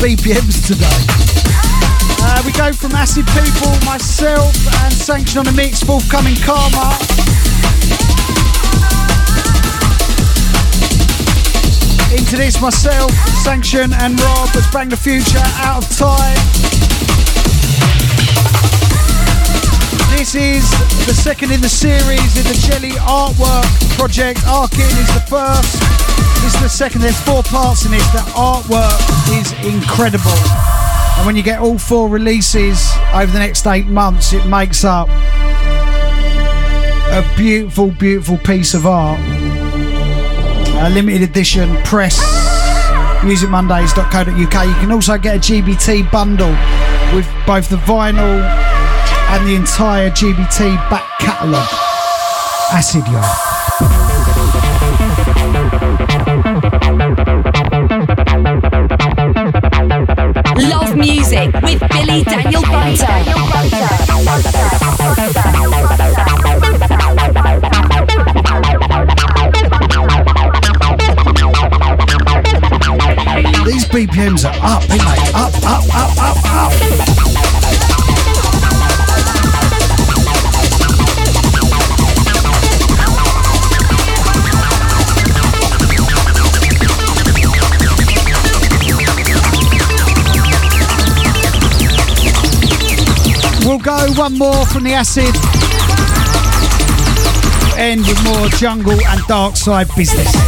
BPMs today. Uh, we go from Acid People, myself, and Sanction on the Mix, forthcoming Karma. Into this, myself, Sanction, and Rob Let's Bang the Future, Out of Time. This is the second in the series in the Jelly Artwork project. Arkin is the first. This is the second. There's four parts in this. The artwork is incredible. And when you get all four releases over the next eight months, it makes up a beautiful, beautiful piece of art. A limited edition press. MusicMondays.co.uk. You can also get a GBT bundle with both the vinyl and the entire GBT back catalogue. Acid Yard. One more from the acid. End with more jungle and dark side business.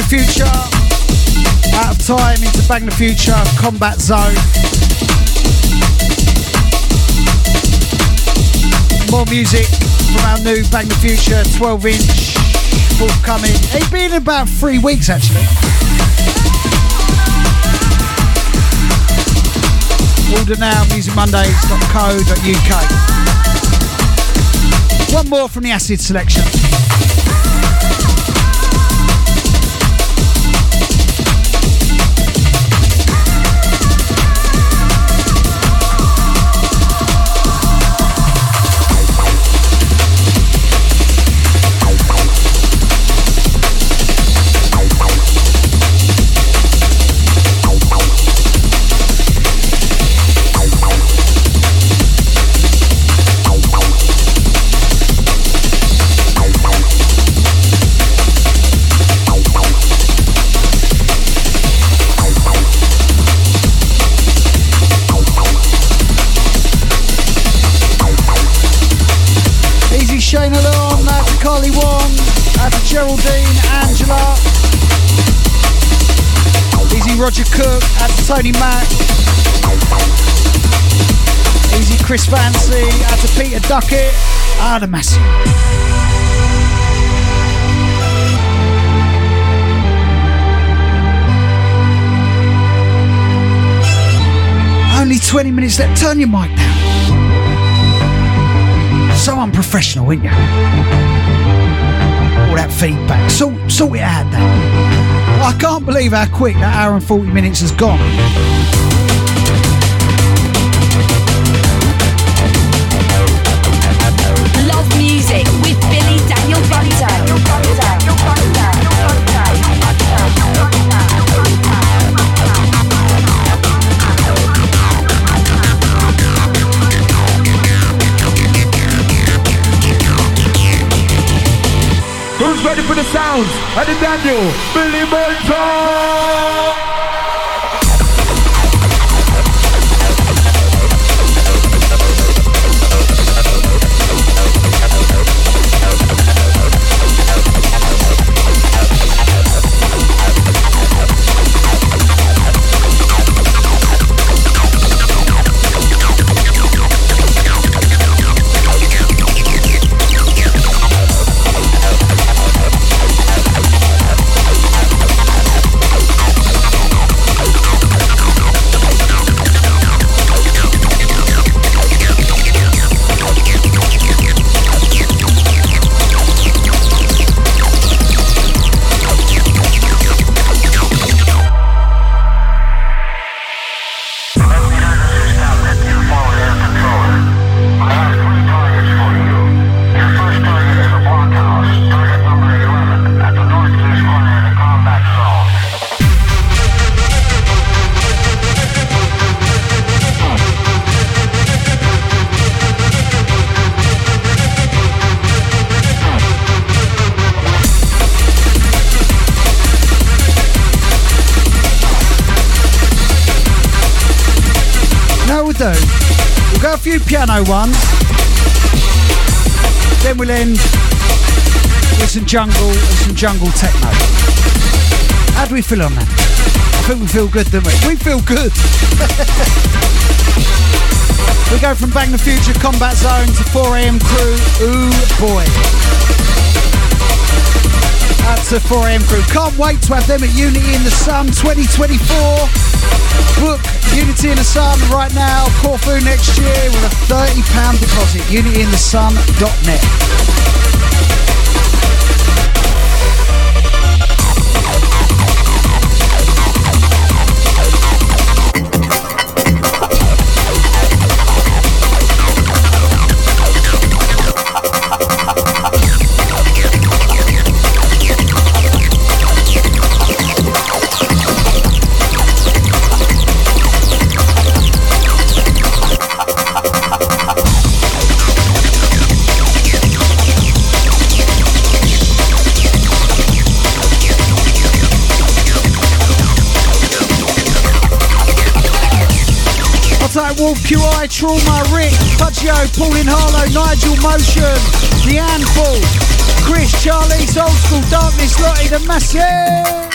The Future, out of time into Bang the Future, Combat Zone. More music from our new Bang the Future 12 inch forthcoming. It's been about three weeks actually. Order now, musicmondays.co.uk. One more from the Acid selection. Roger Cook, out Tony Mack. Easy Chris Fancy, out to Peter Duckett. Massive. Only 20 minutes left. Turn your mic down. So unprofessional, ain't you? All that feedback. Sort, sort it out then. I can't believe how quick that hour and 40 minutes has gone. Sounds of the Daniel Billy Bolton? Piano one. Then we'll end with some jungle and some jungle techno. How do we feel on that? I think we feel good, don't we? We feel good. [LAUGHS] we go from Bang the Future Combat Zone to 4am crew. Ooh boy. That's the 4am crew. Can't wait to have them at Unity in the Sun 2024. Book Unity in the Sun right now. Corfu next year with a £30 deposit. UnityInTheSun.net. Wolf QI, Trauma, Rick, Fudgio, Pauline Harlow, Nigel Motion, The Handful, Chris, Charlie, Old School, Darkness, Lottie, The Massive.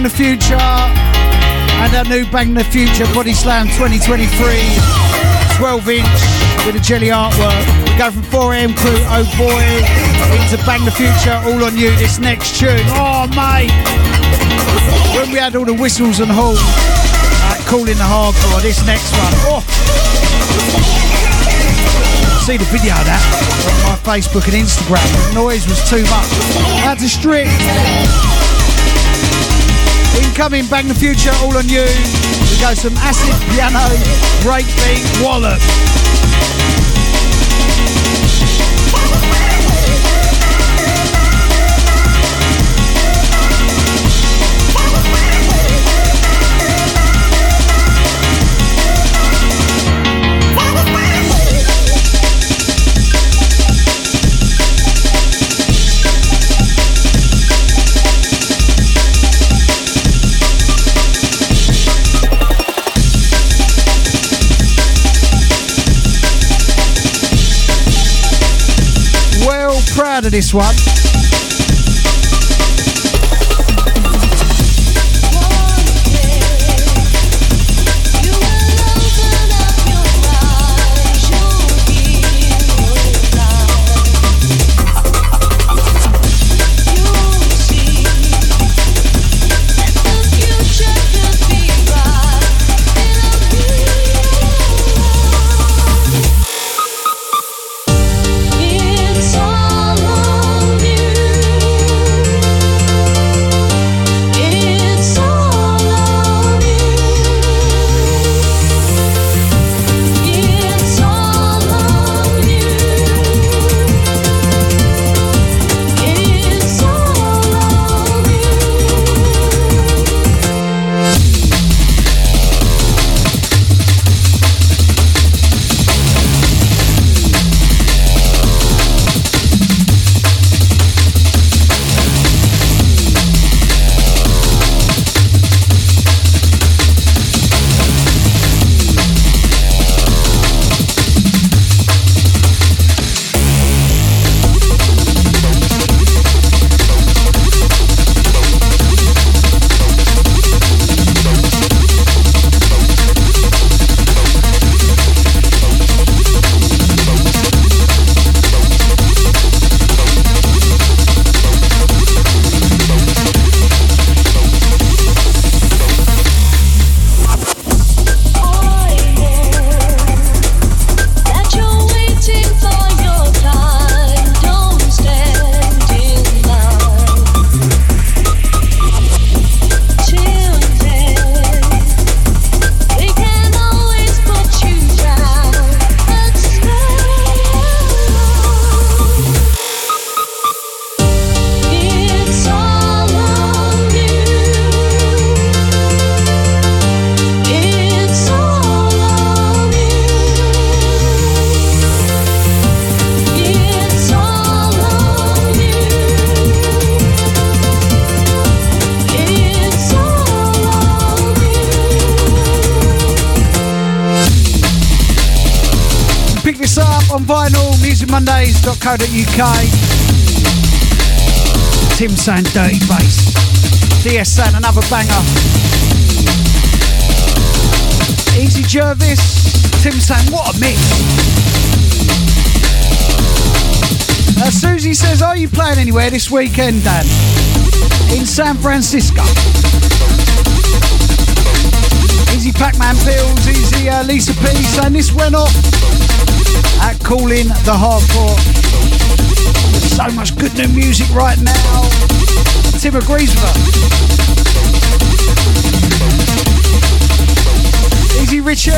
Bang the Future and our new Bang the Future Body Slam 2023 12 inch with a jelly artwork. We go from 4am crew, oh boy, into Bang the Future, all on you. This next tune, oh mate, when we had all the whistles and horns, uh, calling the hardcore. This next one, oh. See the video of that on my Facebook and Instagram. The noise was too much. Had to strip. Incoming Bang the Future, all on you. We go some acid piano, breakbeat, wallop. Proud of this one. musicmondays.co.uk. Tim saying dirty bass. DS saying another banger. Easy Jervis. Tim saying what a mix. Uh, Susie says, Are you playing anywhere this weekend, Dan? In San Francisco. Easy Pac-Man Pills, Easy uh, Lisa P saying this went off at Calling the Hardcore. So much good new music right now. Tim agrees with her. Easy Richie.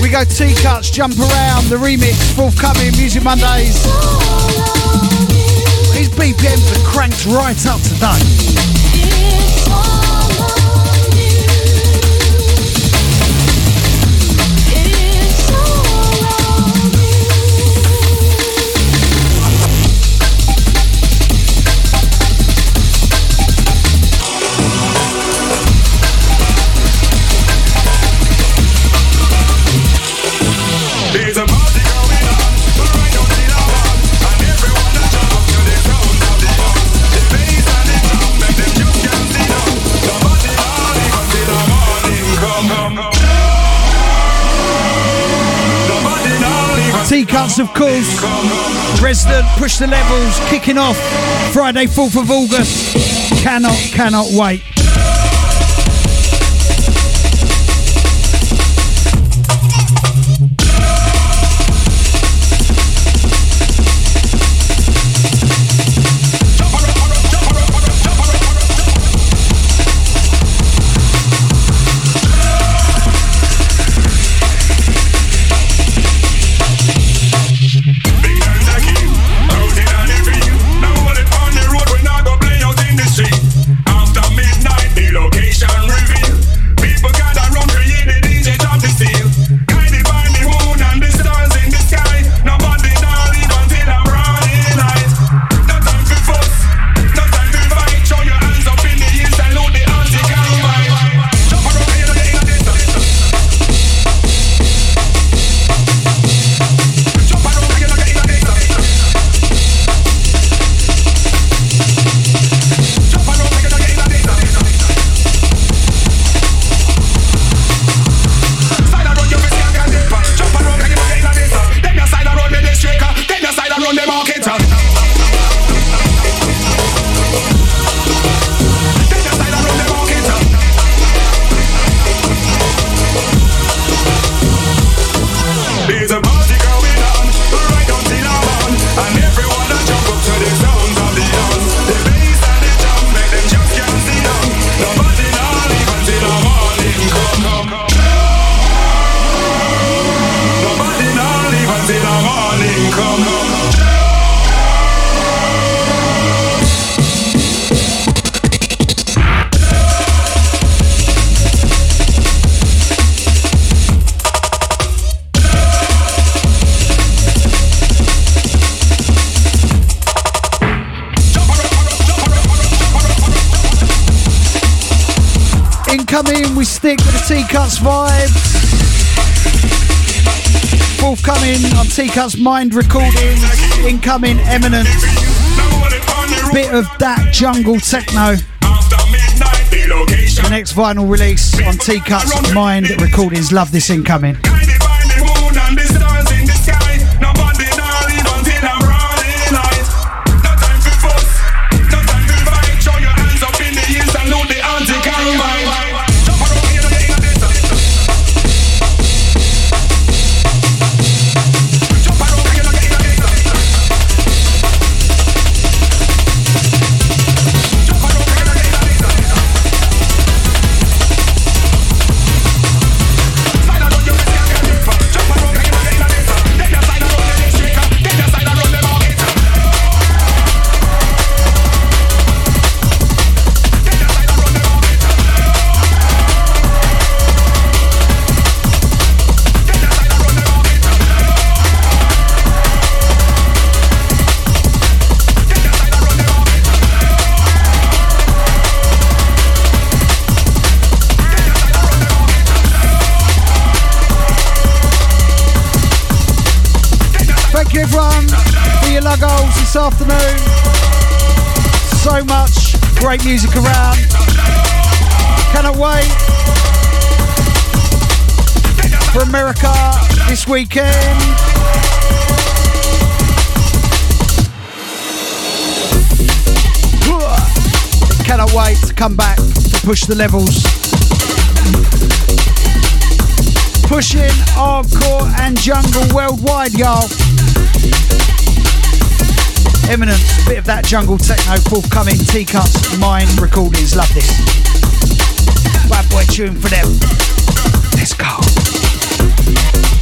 We go T-Cuts, Jump Around, the remix, forthcoming Music Mondays. These BPMs are cranked right up today. Records, of course. Resident Push the Levels kicking off Friday, 4th of August. Cannot, cannot wait. Antica's Mind recording, incoming Eminence. Bit of that jungle techno. The next vinyl release on Teacup's Mind Recordings. Love this incoming. afternoon. So much great music around. Cannot wait for America this weekend. cannot wait to come back to push the levels. Pushing hardcore and jungle worldwide, y'all. Imminent, bit of that jungle techno forthcoming. Teacups, Mine Recordings, love this. Bad boy tune for them. Let's go.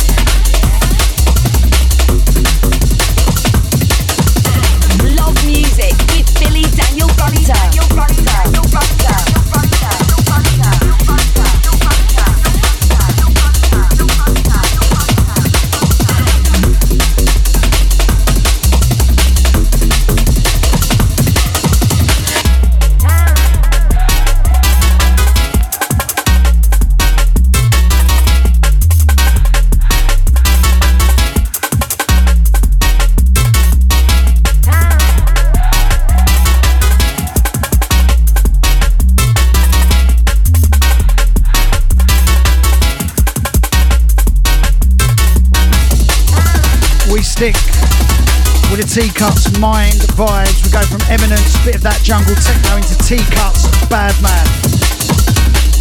With the T-Cuts Mind vibes. We go from Eminence, bit of that jungle techno into T-Cuts Bad Man.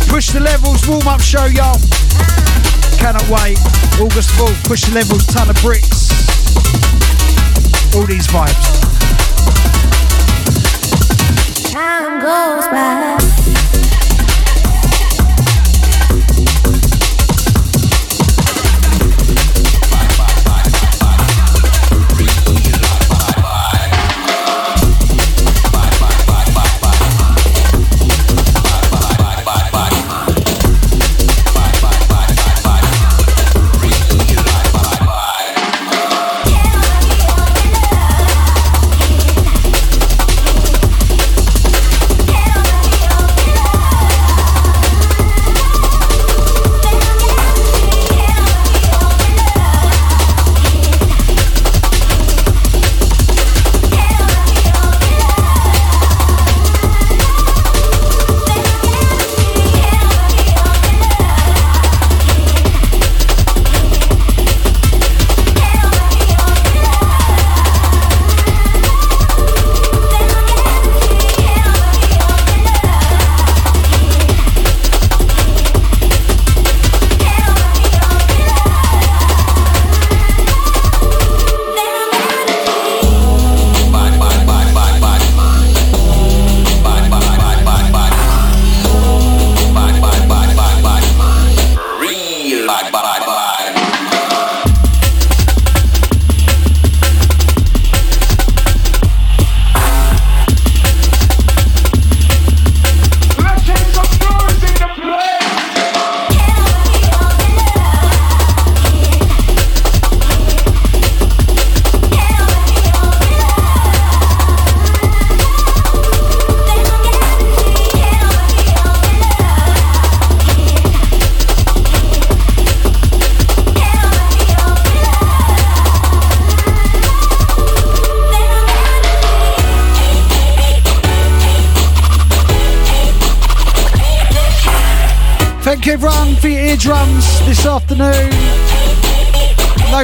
Push the levels, warm up show, y'all. Cannot wait. August 4th, push the levels, ton of bricks. All these vibes. Time goes by.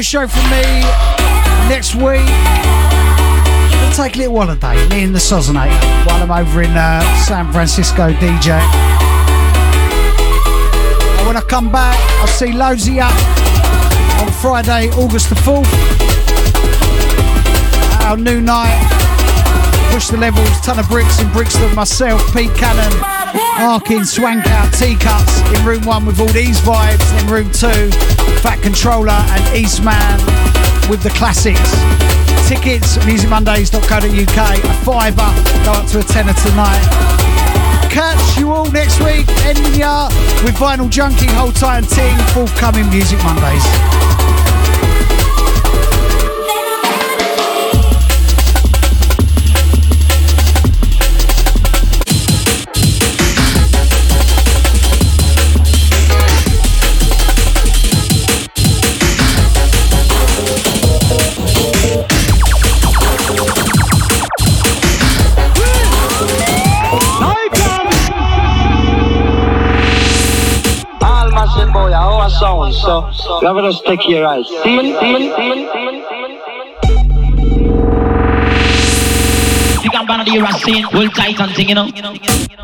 Show from me next week. We'll take a little holiday, me and the Sozonator, while I'm over in uh, San Francisco DJ. And when I come back, I'll see loads of you on Friday, August the 4th. Our new night. Push the levels, ton of bricks in Brixton, myself, Pete Cannon, Arkin, Swank out, T-Cuts in room one with all these vibes, in room two, Fat Controller and Eastman with the classics. Tickets, musicmondays.co.uk, a fiver, go up to a tenner tonight. Catch you all next week, ending with Vinyl Junkie, Hold Tight and Ting, forthcoming Music Mondays. So have to stick your eyes. You can ban the Racine, hold tight and thing, you know.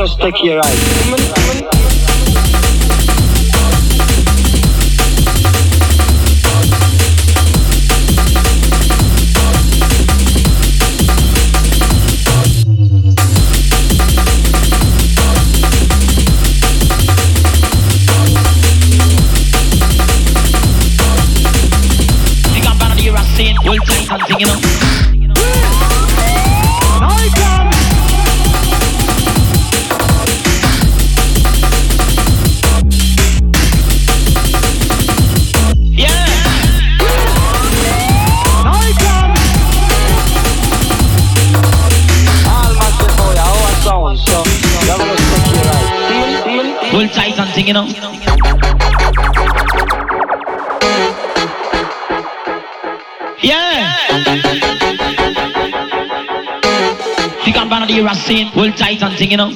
To stick your eyes. Bound scene. Full tight and thing, you know.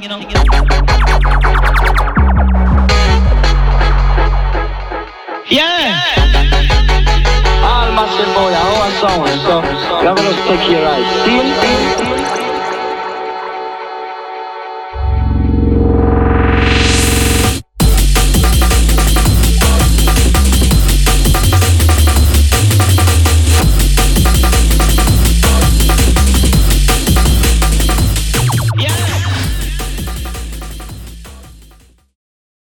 Yeah. all boy, so you have to take your right.